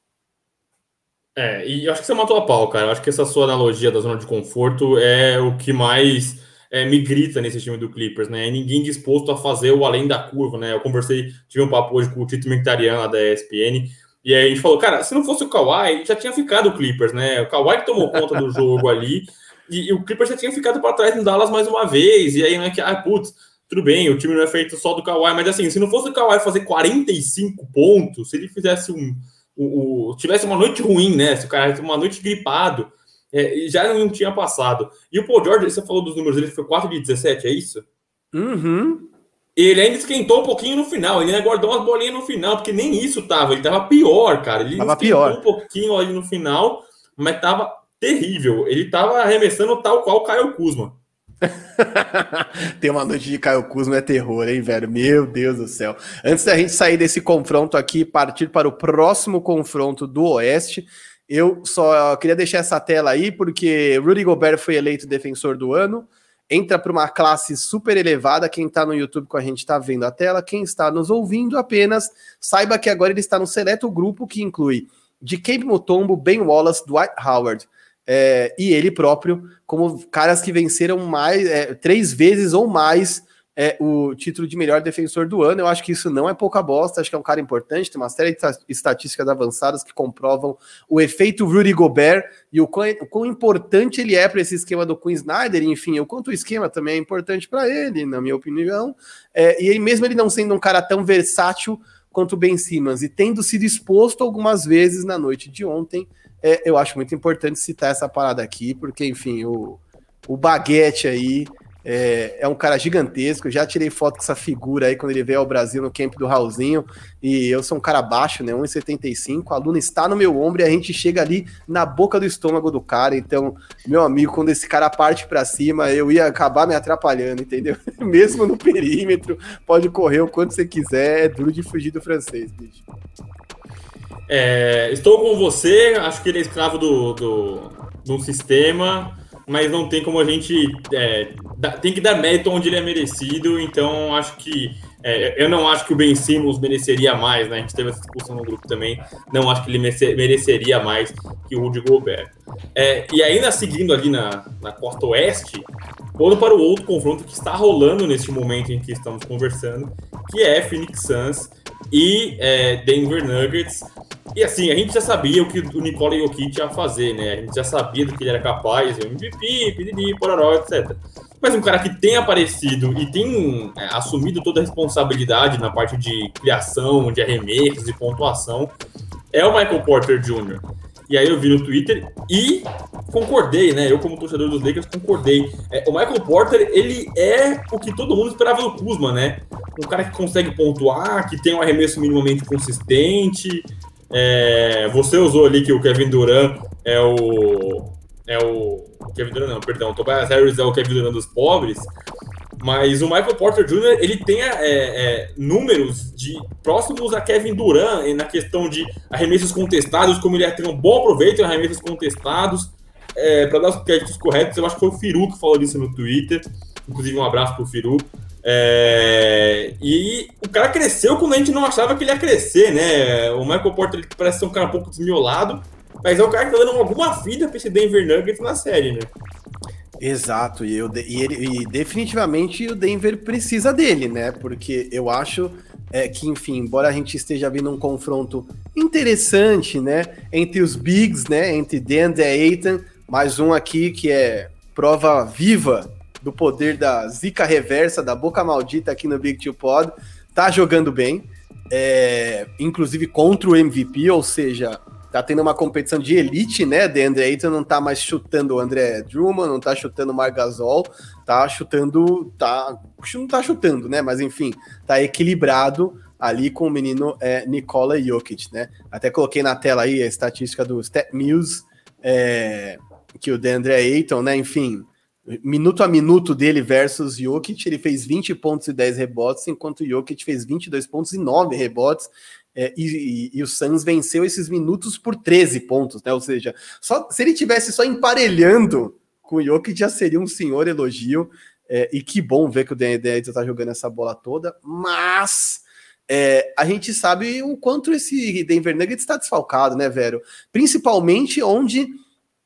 É, e acho que você matou a pau, cara. Eu acho que essa sua analogia da zona de conforto é o que mais é, me grita nesse time do Clippers, né? Ninguém disposto a fazer o além da curva, né? Eu conversei, tive um papo hoje com o Tito Mictarian da ESPN, e aí a gente falou, cara, se não fosse o Kawhi, já tinha ficado o Clippers, né? O Kawhi que tomou conta do jogo ali, e, e, o Clippers já tinha ficado para trás no Dallas mais uma vez, e aí não é que, ah, putz, tudo bem, o time não é feito só do Kawhi, mas assim, se não fosse o Kawhi fazer 45 pontos, se ele fizesse um o, o, tivesse uma noite ruim, né? Se o cara uma noite gripado, é, já não tinha passado. E o Paul George, você falou dos números ele foi 4 de 17, é isso? Uhum. Ele ainda esquentou um pouquinho no final, ele ainda guardou umas bolinhas no final, porque nem isso tava, ele tava pior, cara. Ele tava pior. um pouquinho ali no final, mas tava terrível. Ele tava arremessando tal qual o Caio Kuzma. Tem uma noite de Caio Kuzma é terror, hein, velho? Meu Deus do céu. Antes da gente sair desse confronto aqui e partir para o próximo confronto do Oeste, eu só queria deixar essa tela aí porque Rudy Gobert foi eleito defensor do ano. Entra para uma classe super elevada. Quem está no YouTube com a gente está vendo a tela. Quem está nos ouvindo apenas saiba que agora ele está no seleto grupo que inclui de Cape Mutombo, Ben Wallace, Dwight Howard, é, e ele próprio, como caras que venceram mais é, três vezes ou mais é, o título de melhor defensor do ano. Eu acho que isso não é pouca bosta, acho que é um cara importante. Tem uma série de estatísticas avançadas que comprovam o efeito Rudy Gobert e o quão, o quão importante ele é para esse esquema do Queen Snyder, enfim, o quanto o esquema também é importante para ele, na minha opinião. É, e mesmo ele não sendo um cara tão versátil quanto o Ben Simmons. E tendo sido exposto algumas vezes na noite de ontem é, eu acho muito importante citar essa parada aqui, porque, enfim, o, o Baguete aí é, é, um cara gigantesco. Já tirei foto com essa figura aí quando ele veio ao Brasil no camp do Raulzinho. E eu sou um cara baixo, né? 1,75. A aluna está no meu ombro e a gente chega ali na boca do estômago do cara. Então, meu amigo, quando esse cara parte para cima, eu ia acabar me atrapalhando, entendeu? Mesmo no perímetro, pode correr o quanto você quiser. É duro de fugir do francês, bicho. É, estou com você, acho que ele é escravo do, do, do sistema, mas não tem como a gente. É, tem que dar mérito onde ele é merecido, então acho que É, eu não acho que o Ben Simmons mereceria mais, né? A gente teve essa discussão no grupo também. Não acho que ele mereceria mais que o Rudy Gobert. É, e ainda seguindo ali na, na costa oeste, vou para o outro confronto que está rolando neste momento em que estamos conversando, que é Phoenix Suns e é, Denver Nuggets. E assim, a gente já sabia o que o Nikola Jokic ia fazer, né? A gente já sabia do que ele era capaz, MVP, PDD, pororó, etc. Mas um cara que tem aparecido e tem é, assumido toda a responsabilidade na parte de criação, de arremessos e pontuação é o Michael Porter Jr. E aí eu vi no Twitter e concordei, né? Eu, como torcedor dos Lakers, concordei. É, o Michael Porter, ele é o que todo mundo esperava do Kuzma, né? Um cara que consegue pontuar, que tem um arremesso minimamente consistente. É, você usou ali que o Kevin Durant é o. É o. Kevin Durant, não, perdão. O Tobias Harris é o Kevin Durant dos pobres. Mas o Michael Porter Jr. ele tem é, é, números de próximos a Kevin Durant na questão de arremessos contestados, como ele tem um bom aproveito em arremessos contestados. É, para dar os créditos corretos, eu acho que foi o Firu que falou isso no Twitter. Inclusive, um abraço pro Firu. É, e o cara cresceu quando a gente não achava que ele ia crescer, né? O Michael Porter ele parece ser um cara um pouco desmiolado, mas é o cara que tá dando alguma vida para esse Denver Nuggets na série, né? Exato, e, eu, e, ele, e definitivamente o Denver precisa dele, né? Porque eu acho é, que, enfim, embora a gente esteja vendo um confronto interessante, né? Entre os bigs, né? Entre DeAndre Ayton, mais um aqui que é prova viva do poder da zica reversa, da boca maldita aqui no Big Two Pod, tá jogando bem, é, inclusive contra o MVP, ou seja, tá tendo uma competição de elite, né? De André Ayton não tá mais chutando o André Drummond, não tá chutando o Margasol, tá chutando, tá, não tá chutando, né? Mas enfim, tá equilibrado ali com o menino é, Nikola Jokic, né? Até coloquei na tela aí a estatística do Stat News, é, que o Deandre Ayton, né? Enfim, minuto a minuto dele versus Jokic, ele fez 20 pontos e 10 rebotes, enquanto o Jokic fez 22 pontos e 9 rebotes. É, e, e, o Suns venceu esses minutos por 13 pontos, né? Ou seja, só, se ele tivesse só emparelhando com o Jokic, já seria um senhor elogio. É, e que bom ver que o Daniel tá jogando essa bola toda, mas é, a gente sabe o quanto esse Denver Nuggets está desfalcado, né, Vero? Principalmente onde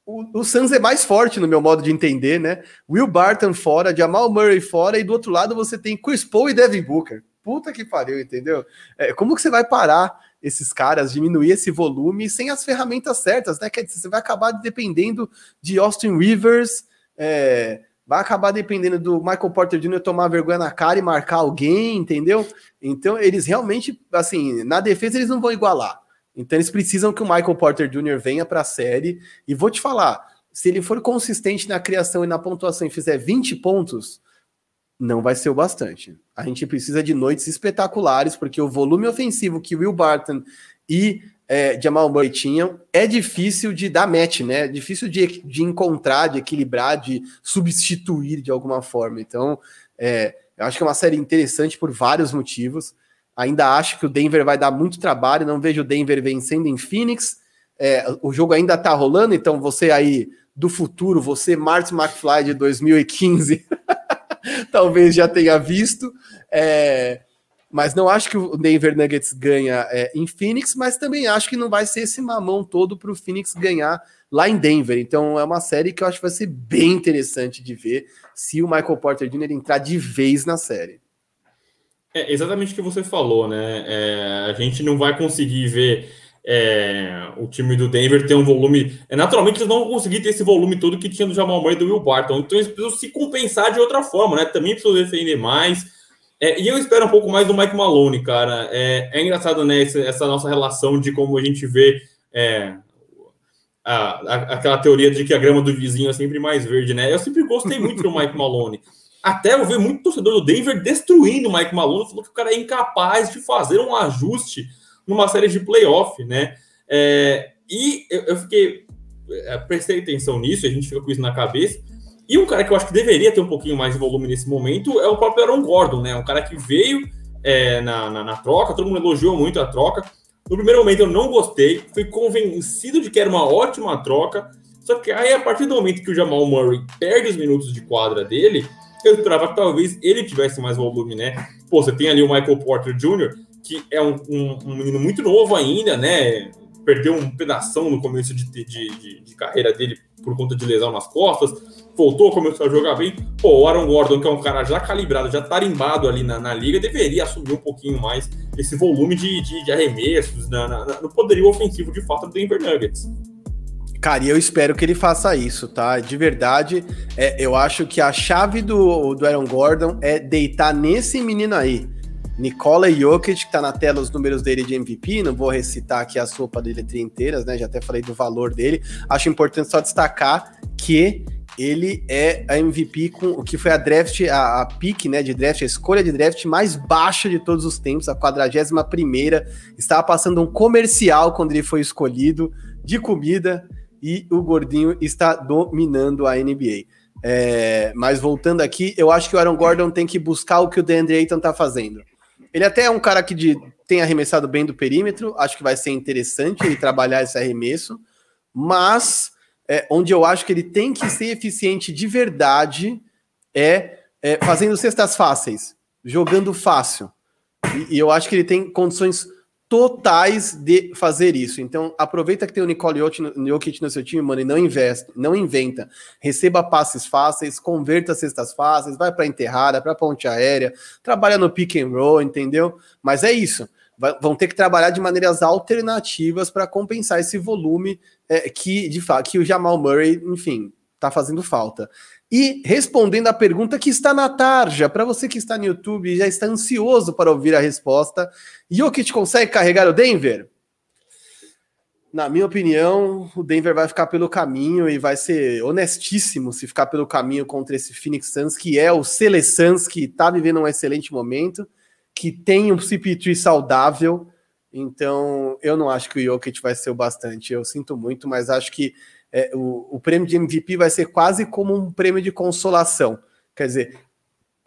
o, o Suns é mais forte, no meu modo de entender, né? Will Barton fora, Jamal Murray fora, e do outro lado você tem Chris Paul e Devin Booker puta que pariu, entendeu? É, como que você vai parar esses caras, diminuir esse volume sem as ferramentas certas, né? Quer dizer, você vai acabar dependendo de Austin Rivers, é, vai acabar dependendo do Michael Porter Jr. tomar vergonha na cara e marcar alguém, entendeu? Então, eles realmente, assim, na defesa eles não vão igualar. Então, eles precisam que o Michael Porter Jr. venha para a série. E vou te falar, se ele for consistente na criação e na pontuação e fizer 20 pontos, não vai ser o bastante. A gente precisa de noites espetaculares, porque o volume ofensivo que Will Barton e é, Jamal Murray tinham é difícil de dar match, né? É difícil de, de encontrar, de equilibrar, de substituir de alguma forma. Então, é, eu acho que é uma série interessante por vários motivos. Ainda acho que o Denver vai dar muito trabalho, não vejo o Denver vencendo em Phoenix. É, o jogo ainda tá rolando, então você aí do futuro, você, Martin McFly de 2015. talvez já tenha visto. É, mas não acho que o Denver Nuggets ganha é, em Phoenix, mas também acho que não vai ser esse mamão todo para o Phoenix ganhar lá em Denver. Então é uma série que eu acho que vai ser bem interessante de ver se o Michael Porter Jr. entrar de vez na série. É exatamente o que você falou, né? É, a gente não vai conseguir ver é, o time do Denver ter um volume. É, naturalmente, eles não vão conseguir ter esse volume todo que tinha do Jamal Murray e do Will Barton. Então, eles precisam se compensar de outra forma, né? Também precisam defender mais. É, e eu espero um pouco mais do Mike Malone, cara. É, é engraçado, né? Essa, essa, nossa relação de como a gente vê é, a, a, aquela teoria de que a grama do vizinho é sempre mais verde, né? Eu sempre gostei muito do Mike Malone. Até eu ver muito torcedor do Denver destruindo o Mike Malone, falou que o cara é incapaz de fazer um ajuste numa série de playoff, né? É, e eu, eu fiquei. É, prestei atenção nisso, a gente fica com isso na cabeça. E um cara que eu acho que deveria ter um pouquinho mais de volume nesse momento é o próprio Aaron Gordon, né? Um cara que veio é, na, na, na, troca, todo mundo elogiou muito a troca. No primeiro momento eu não gostei, fui convencido de que era uma ótima troca. Só que aí, a partir do momento que o Jamal Murray perde os minutos de quadra dele, eu esperava que talvez ele tivesse mais volume, né? Pô, você tem ali o Michael Porter Jr., que é um, um, um menino muito novo ainda, né? Perdeu um pedaço no começo de, de, de, de carreira dele por conta de lesão nas costas, voltou, começou a jogar bem. Pô, o Aaron Gordon, que é um cara já calibrado, já tarimbado ali na, na liga, deveria assumir um pouquinho mais esse volume de, de, de arremessos na, na, no poderio ofensivo de fato do Denver Nuggets. Cara, eu espero que ele faça isso, tá? De verdade, é, eu acho que a chave do, do Aaron Gordon é deitar nesse menino aí. Nikola Jokic, que tá na tela os números dele de MVP, não vou recitar aqui a sopa dele tri inteiras, né? Já até falei do valor dele. Acho importante só destacar que ele é a MVP com o que foi a draft, a, a pick, né, de draft, a escolha de draft mais baixa de todos os tempos, a 41 primeira. Estava passando um comercial quando ele foi escolhido de comida e o gordinho está dominando a NBA. É, mas voltando aqui, eu acho que o Aaron Gordon tem que buscar o que o DeAndre Ayton tá fazendo. Ele até é um cara que de, tem arremessado bem do perímetro, acho que vai ser interessante ele trabalhar esse arremesso, mas é, onde eu acho que ele tem que ser eficiente de verdade é, é fazendo cestas fáceis, jogando fácil. E, e, eu acho que ele tem condições totais de fazer isso. Então, aproveita que tem o Nicole Jokic no seu time, mano, e não investe, não inventa. Receba passes fáceis, converta cestas fáceis, vai para enterrada, para ponte aérea, trabalha no pick and roll, entendeu? Mas é isso. Vão ter que trabalhar de maneiras alternativas para compensar esse volume é, que, de fato, que o Jamal Murray, enfim, tá fazendo falta. E respondendo à pergunta que está na tarja, para você que está no YouTube e já está ansioso para ouvir a resposta, Jokic consegue carregar o Denver? Na minha opinião, o Denver vai ficar pelo caminho e vai ser honestíssimo se ficar pelo caminho contra esse Phoenix Suns, que é o Cele Suns, que está vivendo um excelente momento, que tem um CP3 saudável. Então, eu não acho que o Jokic vai ser o bastante. Eu sinto muito, mas acho que é, o, o prêmio de MVP vai ser quase como um prêmio de consolação. Quer dizer,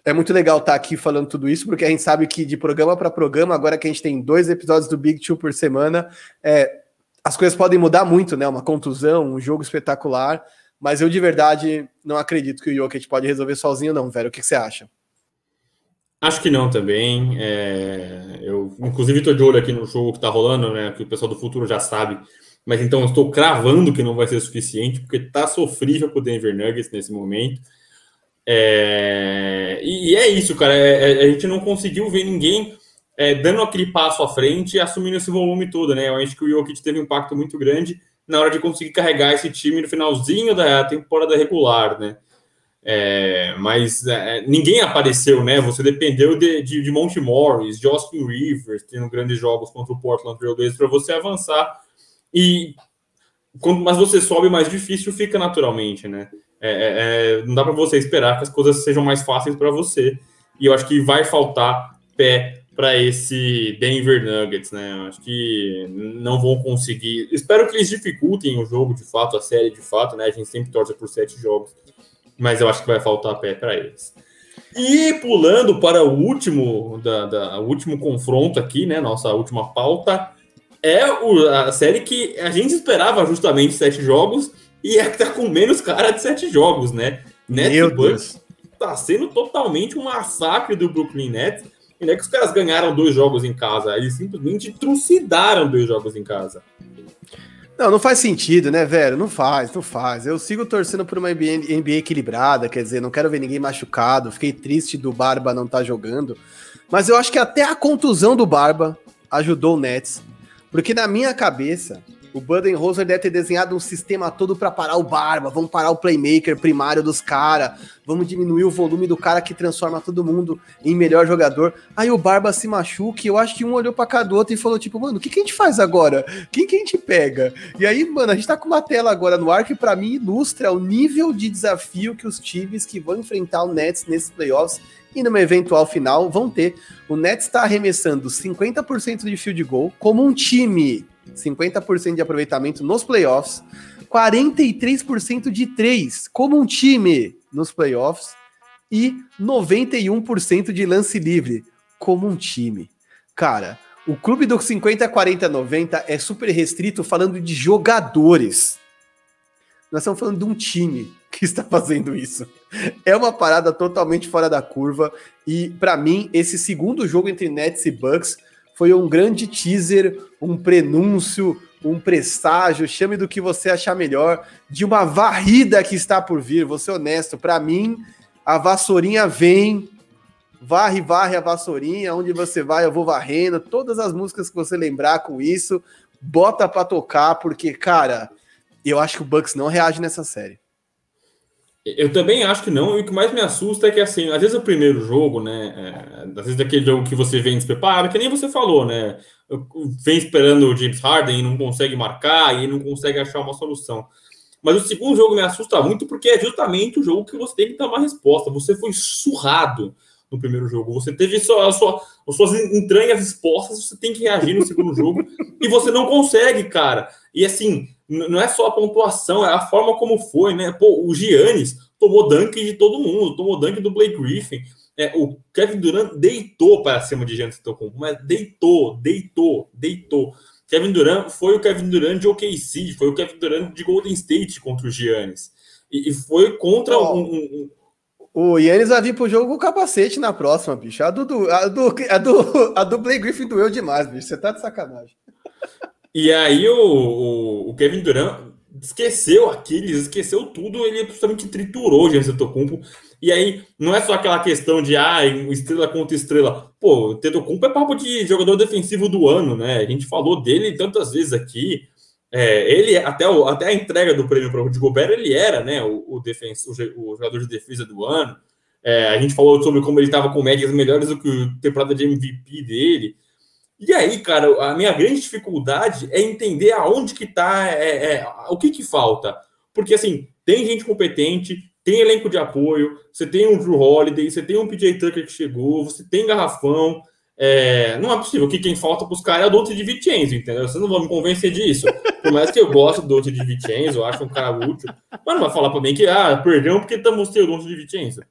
é muito legal estar aqui falando tudo isso, porque a gente sabe que de programa para programa, agora que a gente tem dois episódios do Big Two por semana, é, as coisas podem mudar muito, né? Uma contusão, um jogo espetacular, mas eu de verdade não acredito que o Jokic pode resolver sozinho, não, velho. O que, que você acha? Acho que não também. É, eu, inclusive, estou de olho aqui no jogo que está rolando, né? Que o pessoal do futuro já sabe mas então estou cravando que não vai ser suficiente, porque está sofrível para o Denver Nuggets nesse momento. É... E, é isso, cara. É, é, a gente não conseguiu ver ninguém é, dando aquele passo à frente e assumindo esse volume todo, né? Eu acho que o Jokic teve um impacto muito grande na hora de conseguir carregar esse time no finalzinho da temporada regular, né? É, mas é, ninguém apareceu, né? Você dependeu de, de, de Monte Morris, de Austin Rivers, tendo grandes jogos contra o Portland Trail Blazers para você avançar e quando, mas você sobe, mais difícil fica naturalmente, né? É, é, é não dá para você esperar que as coisas sejam mais fáceis para você. E eu acho que vai faltar pé para esse Denver Nuggets, né? Eu acho que não vão conseguir. Espero que eles dificultem o jogo de fato, a série de fato, né? A gente sempre torce por sete jogos, mas eu acho que vai faltar pé para eles. E pulando para o último, da, da, o último confronto aqui, né? Nossa última pauta é a série que a gente esperava justamente sete jogos e é que tá com menos cara de sete jogos, né? Nets Bucks tá sendo totalmente um massacre do Brooklyn Nets. E não é que os caras ganharam dois jogos em casa, eles simplesmente trucidaram dois jogos em casa. Não, não faz sentido, né, velho? Não faz, não faz. Eu sigo torcendo por uma NBA, NBA equilibrada, quer dizer, não quero ver ninguém machucado. Fiquei triste do Barba não estar tá jogando. Mas eu acho que até a contusão do Barba ajudou o Nets. Porque na minha cabeça, o Budenholzer deve ter desenhado um sistema todo para parar o Barba, vamos parar o playmaker primário dos caras, vamos diminuir o volume do cara que transforma todo mundo em melhor jogador. Aí o Barba se machuca e eu acho que um olhou para cada outro e falou tipo, mano, o que, que a gente faz agora? Quem que a gente pega? E aí, mano, a gente tá com uma tela agora no ar que para mim ilustra o nível de desafio que os times que vão enfrentar o Nets nesses playoffs e numa eventual final vão ter. O Nets está arremessando 50% de field goal como um time, 50% de aproveitamento nos playoffs, 43% de 3 como um time nos playoffs e 91% de lance livre como um time. Cara, o clube do 50, 40, 90 é super restrito falando de jogadores. Nós estamos falando de um time. que está fazendo isso. É uma parada totalmente fora da curva. E para mim, esse segundo jogo entre Nets e Bucks foi um grande teaser, um prenúncio, um presságio, chame do que você achar melhor, de uma varrida que está por vir. Vou ser honesto, para mim, a vassourinha vem, varre, varre a vassourinha, onde você vai, eu vou varrendo, todas as músicas que você lembrar com isso, bota para tocar, porque, cara, eu acho que o Bucks não reage nessa série. Eu também acho que não, e o que mais me assusta é que, assim, às vezes o primeiro jogo, né, é, às vezes aquele jogo que você vem despreparado, que nem você falou, né, vem esperando o James Harden e não consegue marcar e não consegue achar uma solução. Mas o segundo jogo me assusta muito porque é justamente o jogo que você tem que dar uma resposta. Você foi surrado no primeiro jogo. Você teve a sua, as suas entranhas expostas, você tem que reagir no segundo jogo e você não consegue, cara. E assim, não é só a pontuação, é a forma como foi, né? Pô, o Giannis tomou dunk de todo mundo, tomou dunk do Blake Griffin. É, o Kevin Durant deitou para cima de Giannis Antetokounmpo, mas deitou, deitou, deitou. Kevin Durant foi o Kevin Durant de OKC, foi o Kevin Durant de Golden State contra o Giannis. E, e foi contra oh. um, um o Yannis vai vir pro jogo com o capacete na próxima, bicho. A do, a do, a do, a do Blake Griffin doeu demais, bicho. Você tá de sacanagem. E aí o, o, o Kevin Durant esqueceu Aquiles, esqueceu tudo, ele justamente triturou o Giannis Antetokounmpo. E aí, não é só aquela questão de ah, estrela contra estrela. Pô, o Antetokounmpo é papo de jogador defensivo do ano, né? A gente falou dele tantas vezes aqui. É, ele, até, o, até a entrega do prêmio para o Gobert, ele era né, o, o, o, o jogador de defesa do ano. É, a gente falou sobre como ele estava com médias melhores do que a temporada de MVP dele. E aí, cara, a minha grande dificuldade é entender aonde que tá, é, é, o que que falta. Porque, assim, tem gente competente, tem elenco de apoio, você tem um Drew Holiday, você tem um PJ Tucker que chegou, você tem garrafão, é, não é possível que quem falta caras é o Dante de Vincenzo, entendeu? Vocês não vão me convencer disso. Por mais que eu goste do Dante de Vincenzo, eu acho um cara útil, mas não vai falar para mim que, ah, perdeu porque estamos tendo o de Vincenzo.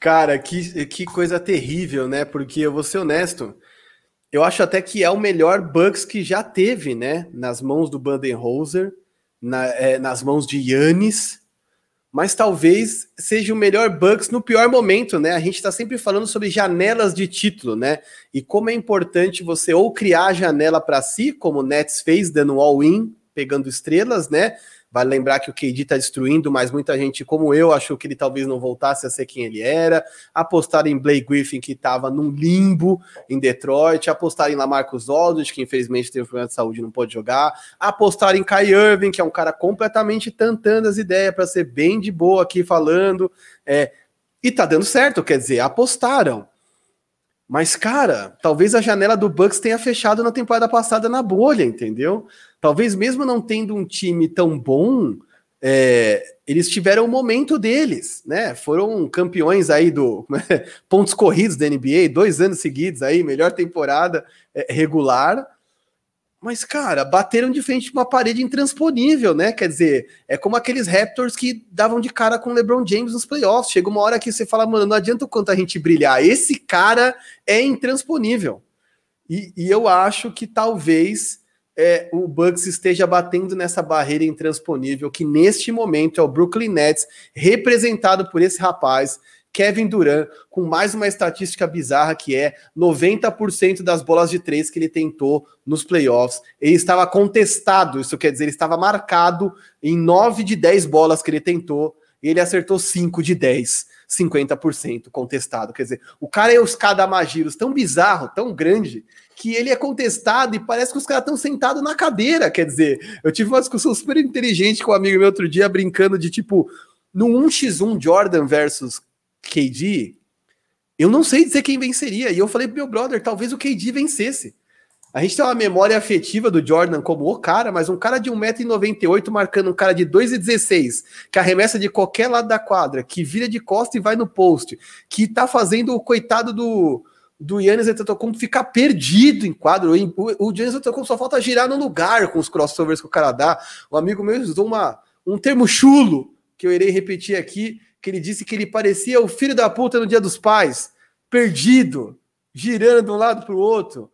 Cara, que, que coisa terrível, né? Porque eu vou ser honesto, eu acho até que é o melhor Bucks que já teve, né? Nas mãos do Bandenholzer, na, é, nas mãos de Yannis mas talvez seja o melhor Bucks no pior momento, né? A gente está sempre falando sobre janelas de título, né? E como é importante você ou criar a janela para si, como o Nets fez, dando all-in, pegando estrelas, né? Vale lembrar que o KD está destruindo, mas muita gente, como eu, achou que ele talvez não voltasse a ser quem ele era. Apostaram em Blake Griffin, que estava num limbo em Detroit. Apostaram em Lamarcus Aldridge, que infelizmente teve um problema de saúde e não pode jogar. Apostaram em Kai Irving, que é um cara completamente tantando as ideias para ser bem de boa aqui falando. É, e tá dando certo, quer dizer, apostaram. Mas, cara, talvez a janela do Bucks tenha fechado na temporada passada na bolha, entendeu? Talvez mesmo não tendo um time tão bom, é, eles tiveram o momento deles, né? Foram campeões aí do é, pontos corridos da NBA, dois anos seguidos aí, melhor temporada é, regular. Mas, cara, bateram de frente uma parede intransponível, né? Quer dizer, é como aqueles Raptors que davam de cara com o LeBron James nos playoffs. Chega uma hora que você fala, mano, não adianta o quanto a gente brilhar. Esse cara é intransponível. E, e eu acho que talvez é, o Bucks esteja batendo nessa barreira intransponível, que neste momento é o Brooklyn Nets, representado por esse rapaz Kevin Durant, com mais uma estatística bizarra que é 90% das bolas de três que ele tentou nos playoffs. Ele estava contestado, isso quer dizer, ele estava marcado em 9 de 10 bolas que ele tentou, e ele acertou 5 de 10. 50% contestado. Quer dizer, o cara é os Kadamagiros tão bizarro, tão grande, que ele é contestado e parece que os caras estão sentados na cadeira. Quer dizer, eu tive uma discussão super inteligente com um amigo meu outro dia, brincando de tipo, no 1x1 Jordan versus KD, eu não sei dizer quem venceria. E eu falei pro meu brother, talvez o KD vencesse. A gente tem uma memória afetiva do Jordan como o cara, mas um cara de 1,98m marcando um cara de 2,16, que arremessa de qualquer lado da quadra, que vira de costa e vai no post, que tá fazendo o coitado do, do Yannis Antetokounmpo ficar perdido em quadro. O, o Yannis Antetokounmpo só falta girar no lugar com os crossovers que o cara dá. Um amigo meu usou uma, um termo chulo, que eu irei repetir aqui, que ele disse que ele parecia o filho da puta no Dia dos Pais, perdido, girando de um lado para o outro.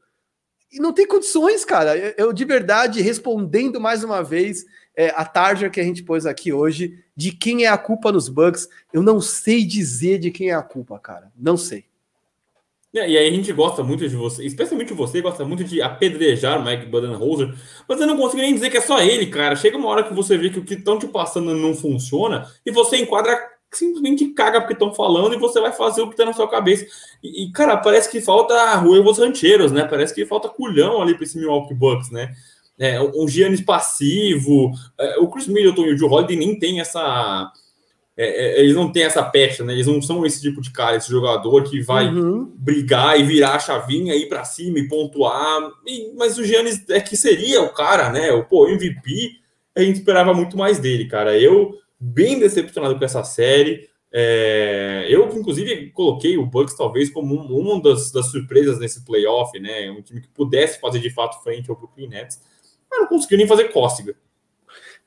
E não tem condições, cara. Eu, de verdade, respondendo mais uma vez, é, a tarja que a gente pôs aqui hoje, de quem é a culpa nos Bucks. Eu não sei dizer de quem é a culpa, cara. Não sei. É, e aí a gente gosta muito de você, especialmente você, gosta muito de apedrejar o Mike Budenholzer, mas eu não consigo nem dizer que é só ele, cara. Chega uma hora que você vê que o que estão te passando não funciona e você enquadra simplesmente caga porque estão falando e você vai fazer o que está na sua cabeça. E, e, cara, parece que falta Ruevos Rancheiros, né? Parece que falta culhão ali para esse Milwaukee Bucks, né? É, um Giannis passivo, é, o Chris Middleton e o Joe Holiday nem tem essa é, é, eles não têm essa pecha, né? Eles não são esse tipo de cara, esse jogador que vai uhum. brigar e virar a chavinha, ir para cima e pontuar. E, mas o Giannis é que seria o cara, né? O pô, MVP, a gente esperava muito mais dele, cara. Eu bem decepcionado com essa série. É, eu, inclusive, coloquei o Bucks talvez como um, uma das, das, surpresas nesse playoff, né? Um time que pudesse fazer de fato frente ao Brooklyn Nets, mas não conseguiu nem fazer cócega.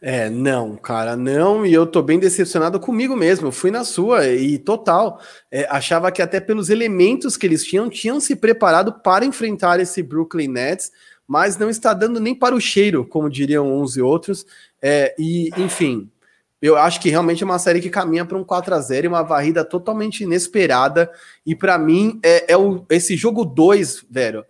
É, não, cara, não, e eu tô bem decepcionado comigo mesmo. Eu fui na sua e total. É, achava que até pelos elementos que eles tinham, tinham se preparado para enfrentar esse Brooklyn Nets, mas não está dando nem para o cheiro, como diriam uns e outros. É, e, enfim, eu acho que realmente é uma série que caminha para um 4 a 0 e uma varrida totalmente inesperada. E para mim, é, é o, esse jogo 2, velho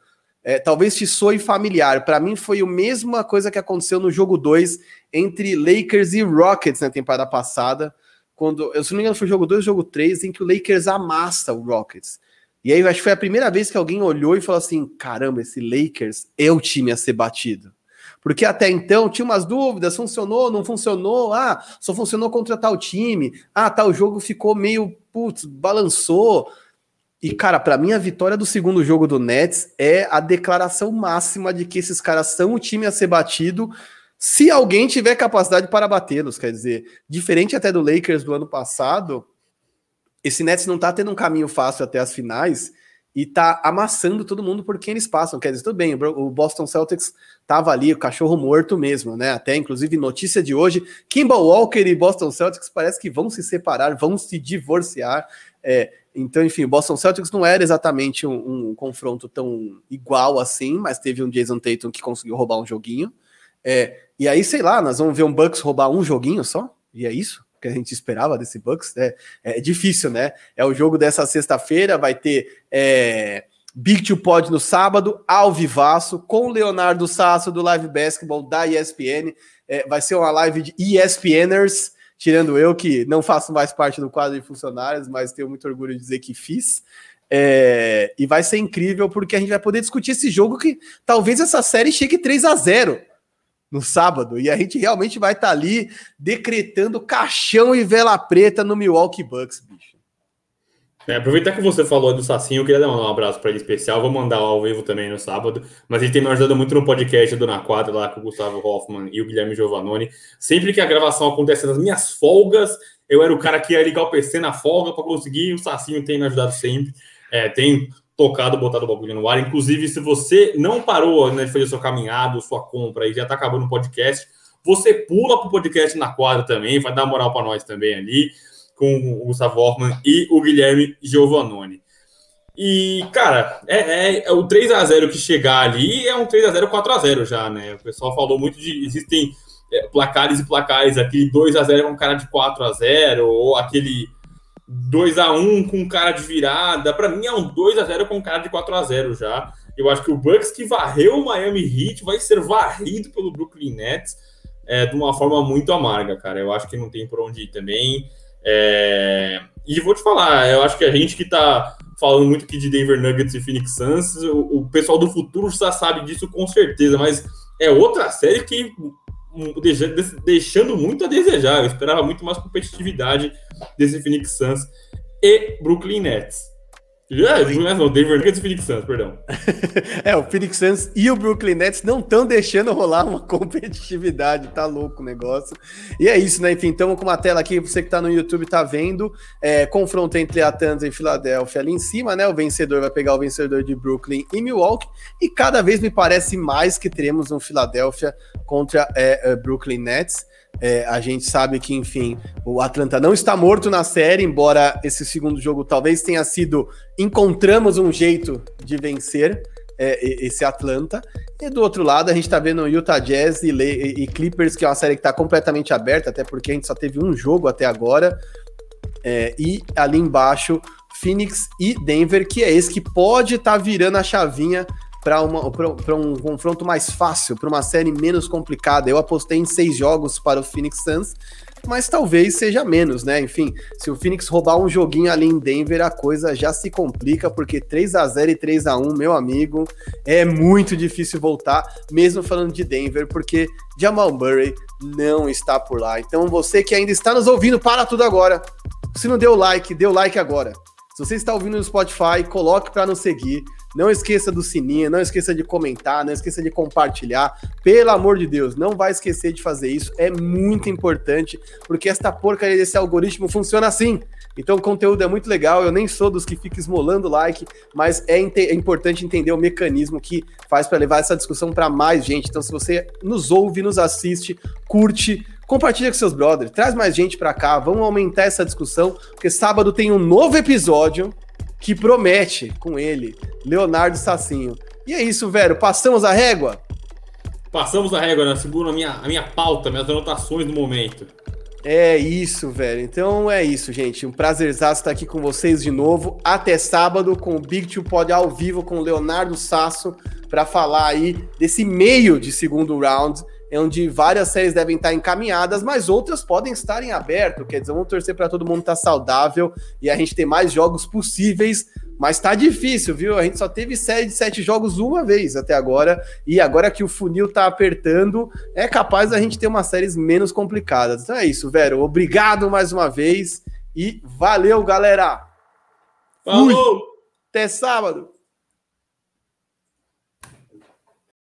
é, talvez te soe familiar. Para mim foi a mesma coisa que aconteceu no jogo 2 entre Lakers e Rockets na temporada passada, quando, eu se não me engano, foi jogo 2 ou jogo 3, em que o Lakers amassa o Rockets. E aí, acho que foi a primeira vez que alguém olhou e falou assim: caramba, esse Lakers é o time a ser batido. Porque até então tinha umas dúvidas, funcionou, não funcionou, ah, só funcionou contra tal time, ah, tal jogo ficou meio, putz, balançou. E, cara, para mim a vitória do segundo jogo do Nets é a declaração máxima de que esses caras são o time a ser batido se alguém tiver capacidade para batê-los. Quer dizer, diferente até do Lakers do ano passado, esse Nets não tá tendo um caminho fácil até as finais e tá amassando todo mundo por quem eles passam. Quer dizer, tudo bem, o Boston Celtics tava ali, o cachorro morto mesmo, né? Até inclusive notícia de hoje: Kimball Walker e Boston Celtics parece que vão se separar, vão se divorciar. É, então, enfim, o Boston Celtics não era exatamente um, um, confronto tão igual assim, mas teve um Jason Tatum que conseguiu roubar um joguinho. É, e aí, sei lá, nós vamos ver um Bucks roubar um joguinho só? E é isso que a gente esperava desse Bucks? É, é difícil, né? É o jogo dessa sexta-feira, vai ter é, Big Two Pod no sábado, ao vivaço, com Leonardo Sasso do Live Basketball da ESPN. É, vai ser uma live de ESPNers tirando eu que não faço mais parte do quadro de funcionários, mas tenho muito orgulho de dizer que fiz. É, e vai ser incrível porque a gente vai poder discutir esse jogo que talvez essa série chegue 3 a 0 no sábado e a gente realmente vai estar tá ali decretando caixão e vela preta no Milwaukee Bucks, bicho. É, aproveitar que você falou do Sacinho, eu queria dar um abraço para ele especial. Vou mandar ao vivo também no sábado. Mas ele tem me ajudado muito no podcast do Na Quadra, lá com o Gustavo Hoffman e o Guilherme Giovannone. Sempre que a gravação acontece nas minhas folgas, eu era o cara que ia ligar o PC na folga para conseguir. O Sacinho tem me ajudado sempre. É, tem tocado, botado o bagulho no ar. Inclusive, se você não parou né, de fazer sua caminhada, sua compra e já está acabando o podcast, você pula para o podcast na quadra também, vai dar moral para nós também ali com o Gustavo Orman e o Guilherme Giovannone. E, cara, é, é, é o 3 a 0 que chegar ali é um 3 a 0 4 a 0 já, né? O pessoal falou muito de. Existem é, placares e placares aqui, 2 a 0 com cara de 4 a 0 ou aquele 2 a 1 com cara de virada. Para mim é um 2 a 0 com cara de 4 a 0 já. Eu acho que o Bucks que varreu o Miami Heat vai ser varrido pelo Brooklyn Nets é, de uma forma muito amarga, cara. Eu acho que não tem por onde ir também. É... E vou te falar, eu acho que a gente que está falando muito aqui de Denver Nuggets e Phoenix Suns, o, o, pessoal do futuro já sabe disso com certeza, mas é outra série que deixando muito a desejar. Eu esperava muito mais competitividade desse Phoenix Suns e Brooklyn Nets. É, não, Denver Nuggets e Phoenix Suns, perdão. é, o Phoenix Suns e o Brooklyn Nets não estão deixando rolar uma competitividade, tá louco o negócio. E é isso, né? Enfim, estamos com uma tela aqui, você que tá no YouTube tá vendo, é, confronto entre Atlanta e Filadélfia ali em cima, né? O vencedor vai pegar o vencedor de Brooklyn e Milwaukee, e cada vez me parece mais que teremos um Filadélfia contra é, é Brooklyn Nets. É, a gente sabe que, enfim, o Atlanta não está morto na série, embora esse segundo jogo talvez tenha sido encontramos um jeito de vencer. é, esse Atlanta. E do outro lado, a gente tá vendo Utah Jazz e, e, Clippers, que é uma série que tá completamente aberta, até porque a gente só teve um jogo até agora. É, e ali embaixo, Phoenix e Denver, que é esse que pode estar tá virando a chavinha para um confronto mais fácil, para uma série menos complicada. Eu apostei em seis jogos para o Phoenix Suns, mas talvez seja menos, né? Enfim, se o Phoenix roubar um joguinho ali em Denver, a coisa já se complica, porque 3 a 0 e 3 a 1 meu amigo, é muito difícil voltar, mesmo falando de Denver, porque Jamal Murray não está por lá. Então você que ainda está nos ouvindo, para tudo agora. Se não deu like, deu like agora. Se você está ouvindo no Spotify, coloque para nos seguir. Não esqueça do sininho, não esqueça de comentar, não esqueça de compartilhar. Pelo amor de Deus, não vai esquecer de fazer isso. É muito importante, porque esta porcaria desse algoritmo funciona assim. Então o conteúdo é muito legal. Eu nem sou dos que fica esmolando like, mas é, é importante entender o mecanismo que faz para levar essa discussão para mais gente. Então, se você nos ouve, nos assiste, curte, compartilha com seus brothers, traz mais gente para cá, vamos aumentar essa discussão, porque sábado tem um novo episódio que promete com ele, Leonardo Sassinho. E é isso, velho, passamos a régua? Passamos a régua, né? Seguro a minha, a minha pauta, minhas anotações do momento. É isso, velho. Então é isso, gente. Um prazerzaço estar aqui com vocês de novo. Até sábado com o Big Two Pod ao vivo com o Leonardo Sasso para falar aí desse meio de segundo round onde várias séries devem estar encaminhadas, mas outras podem estar em aberto. Quer dizer, vamos torcer para todo mundo estar saudável e a gente ter mais jogos possíveis. Mas tá difícil, viu? A gente só teve série de sete jogos uma vez até agora. E agora que o funil tá apertando, é capaz da gente ter umas séries menos complicadas. Então é isso, Vero. Obrigado mais uma vez e valeu, galera! Falou! Fui. Até sábado!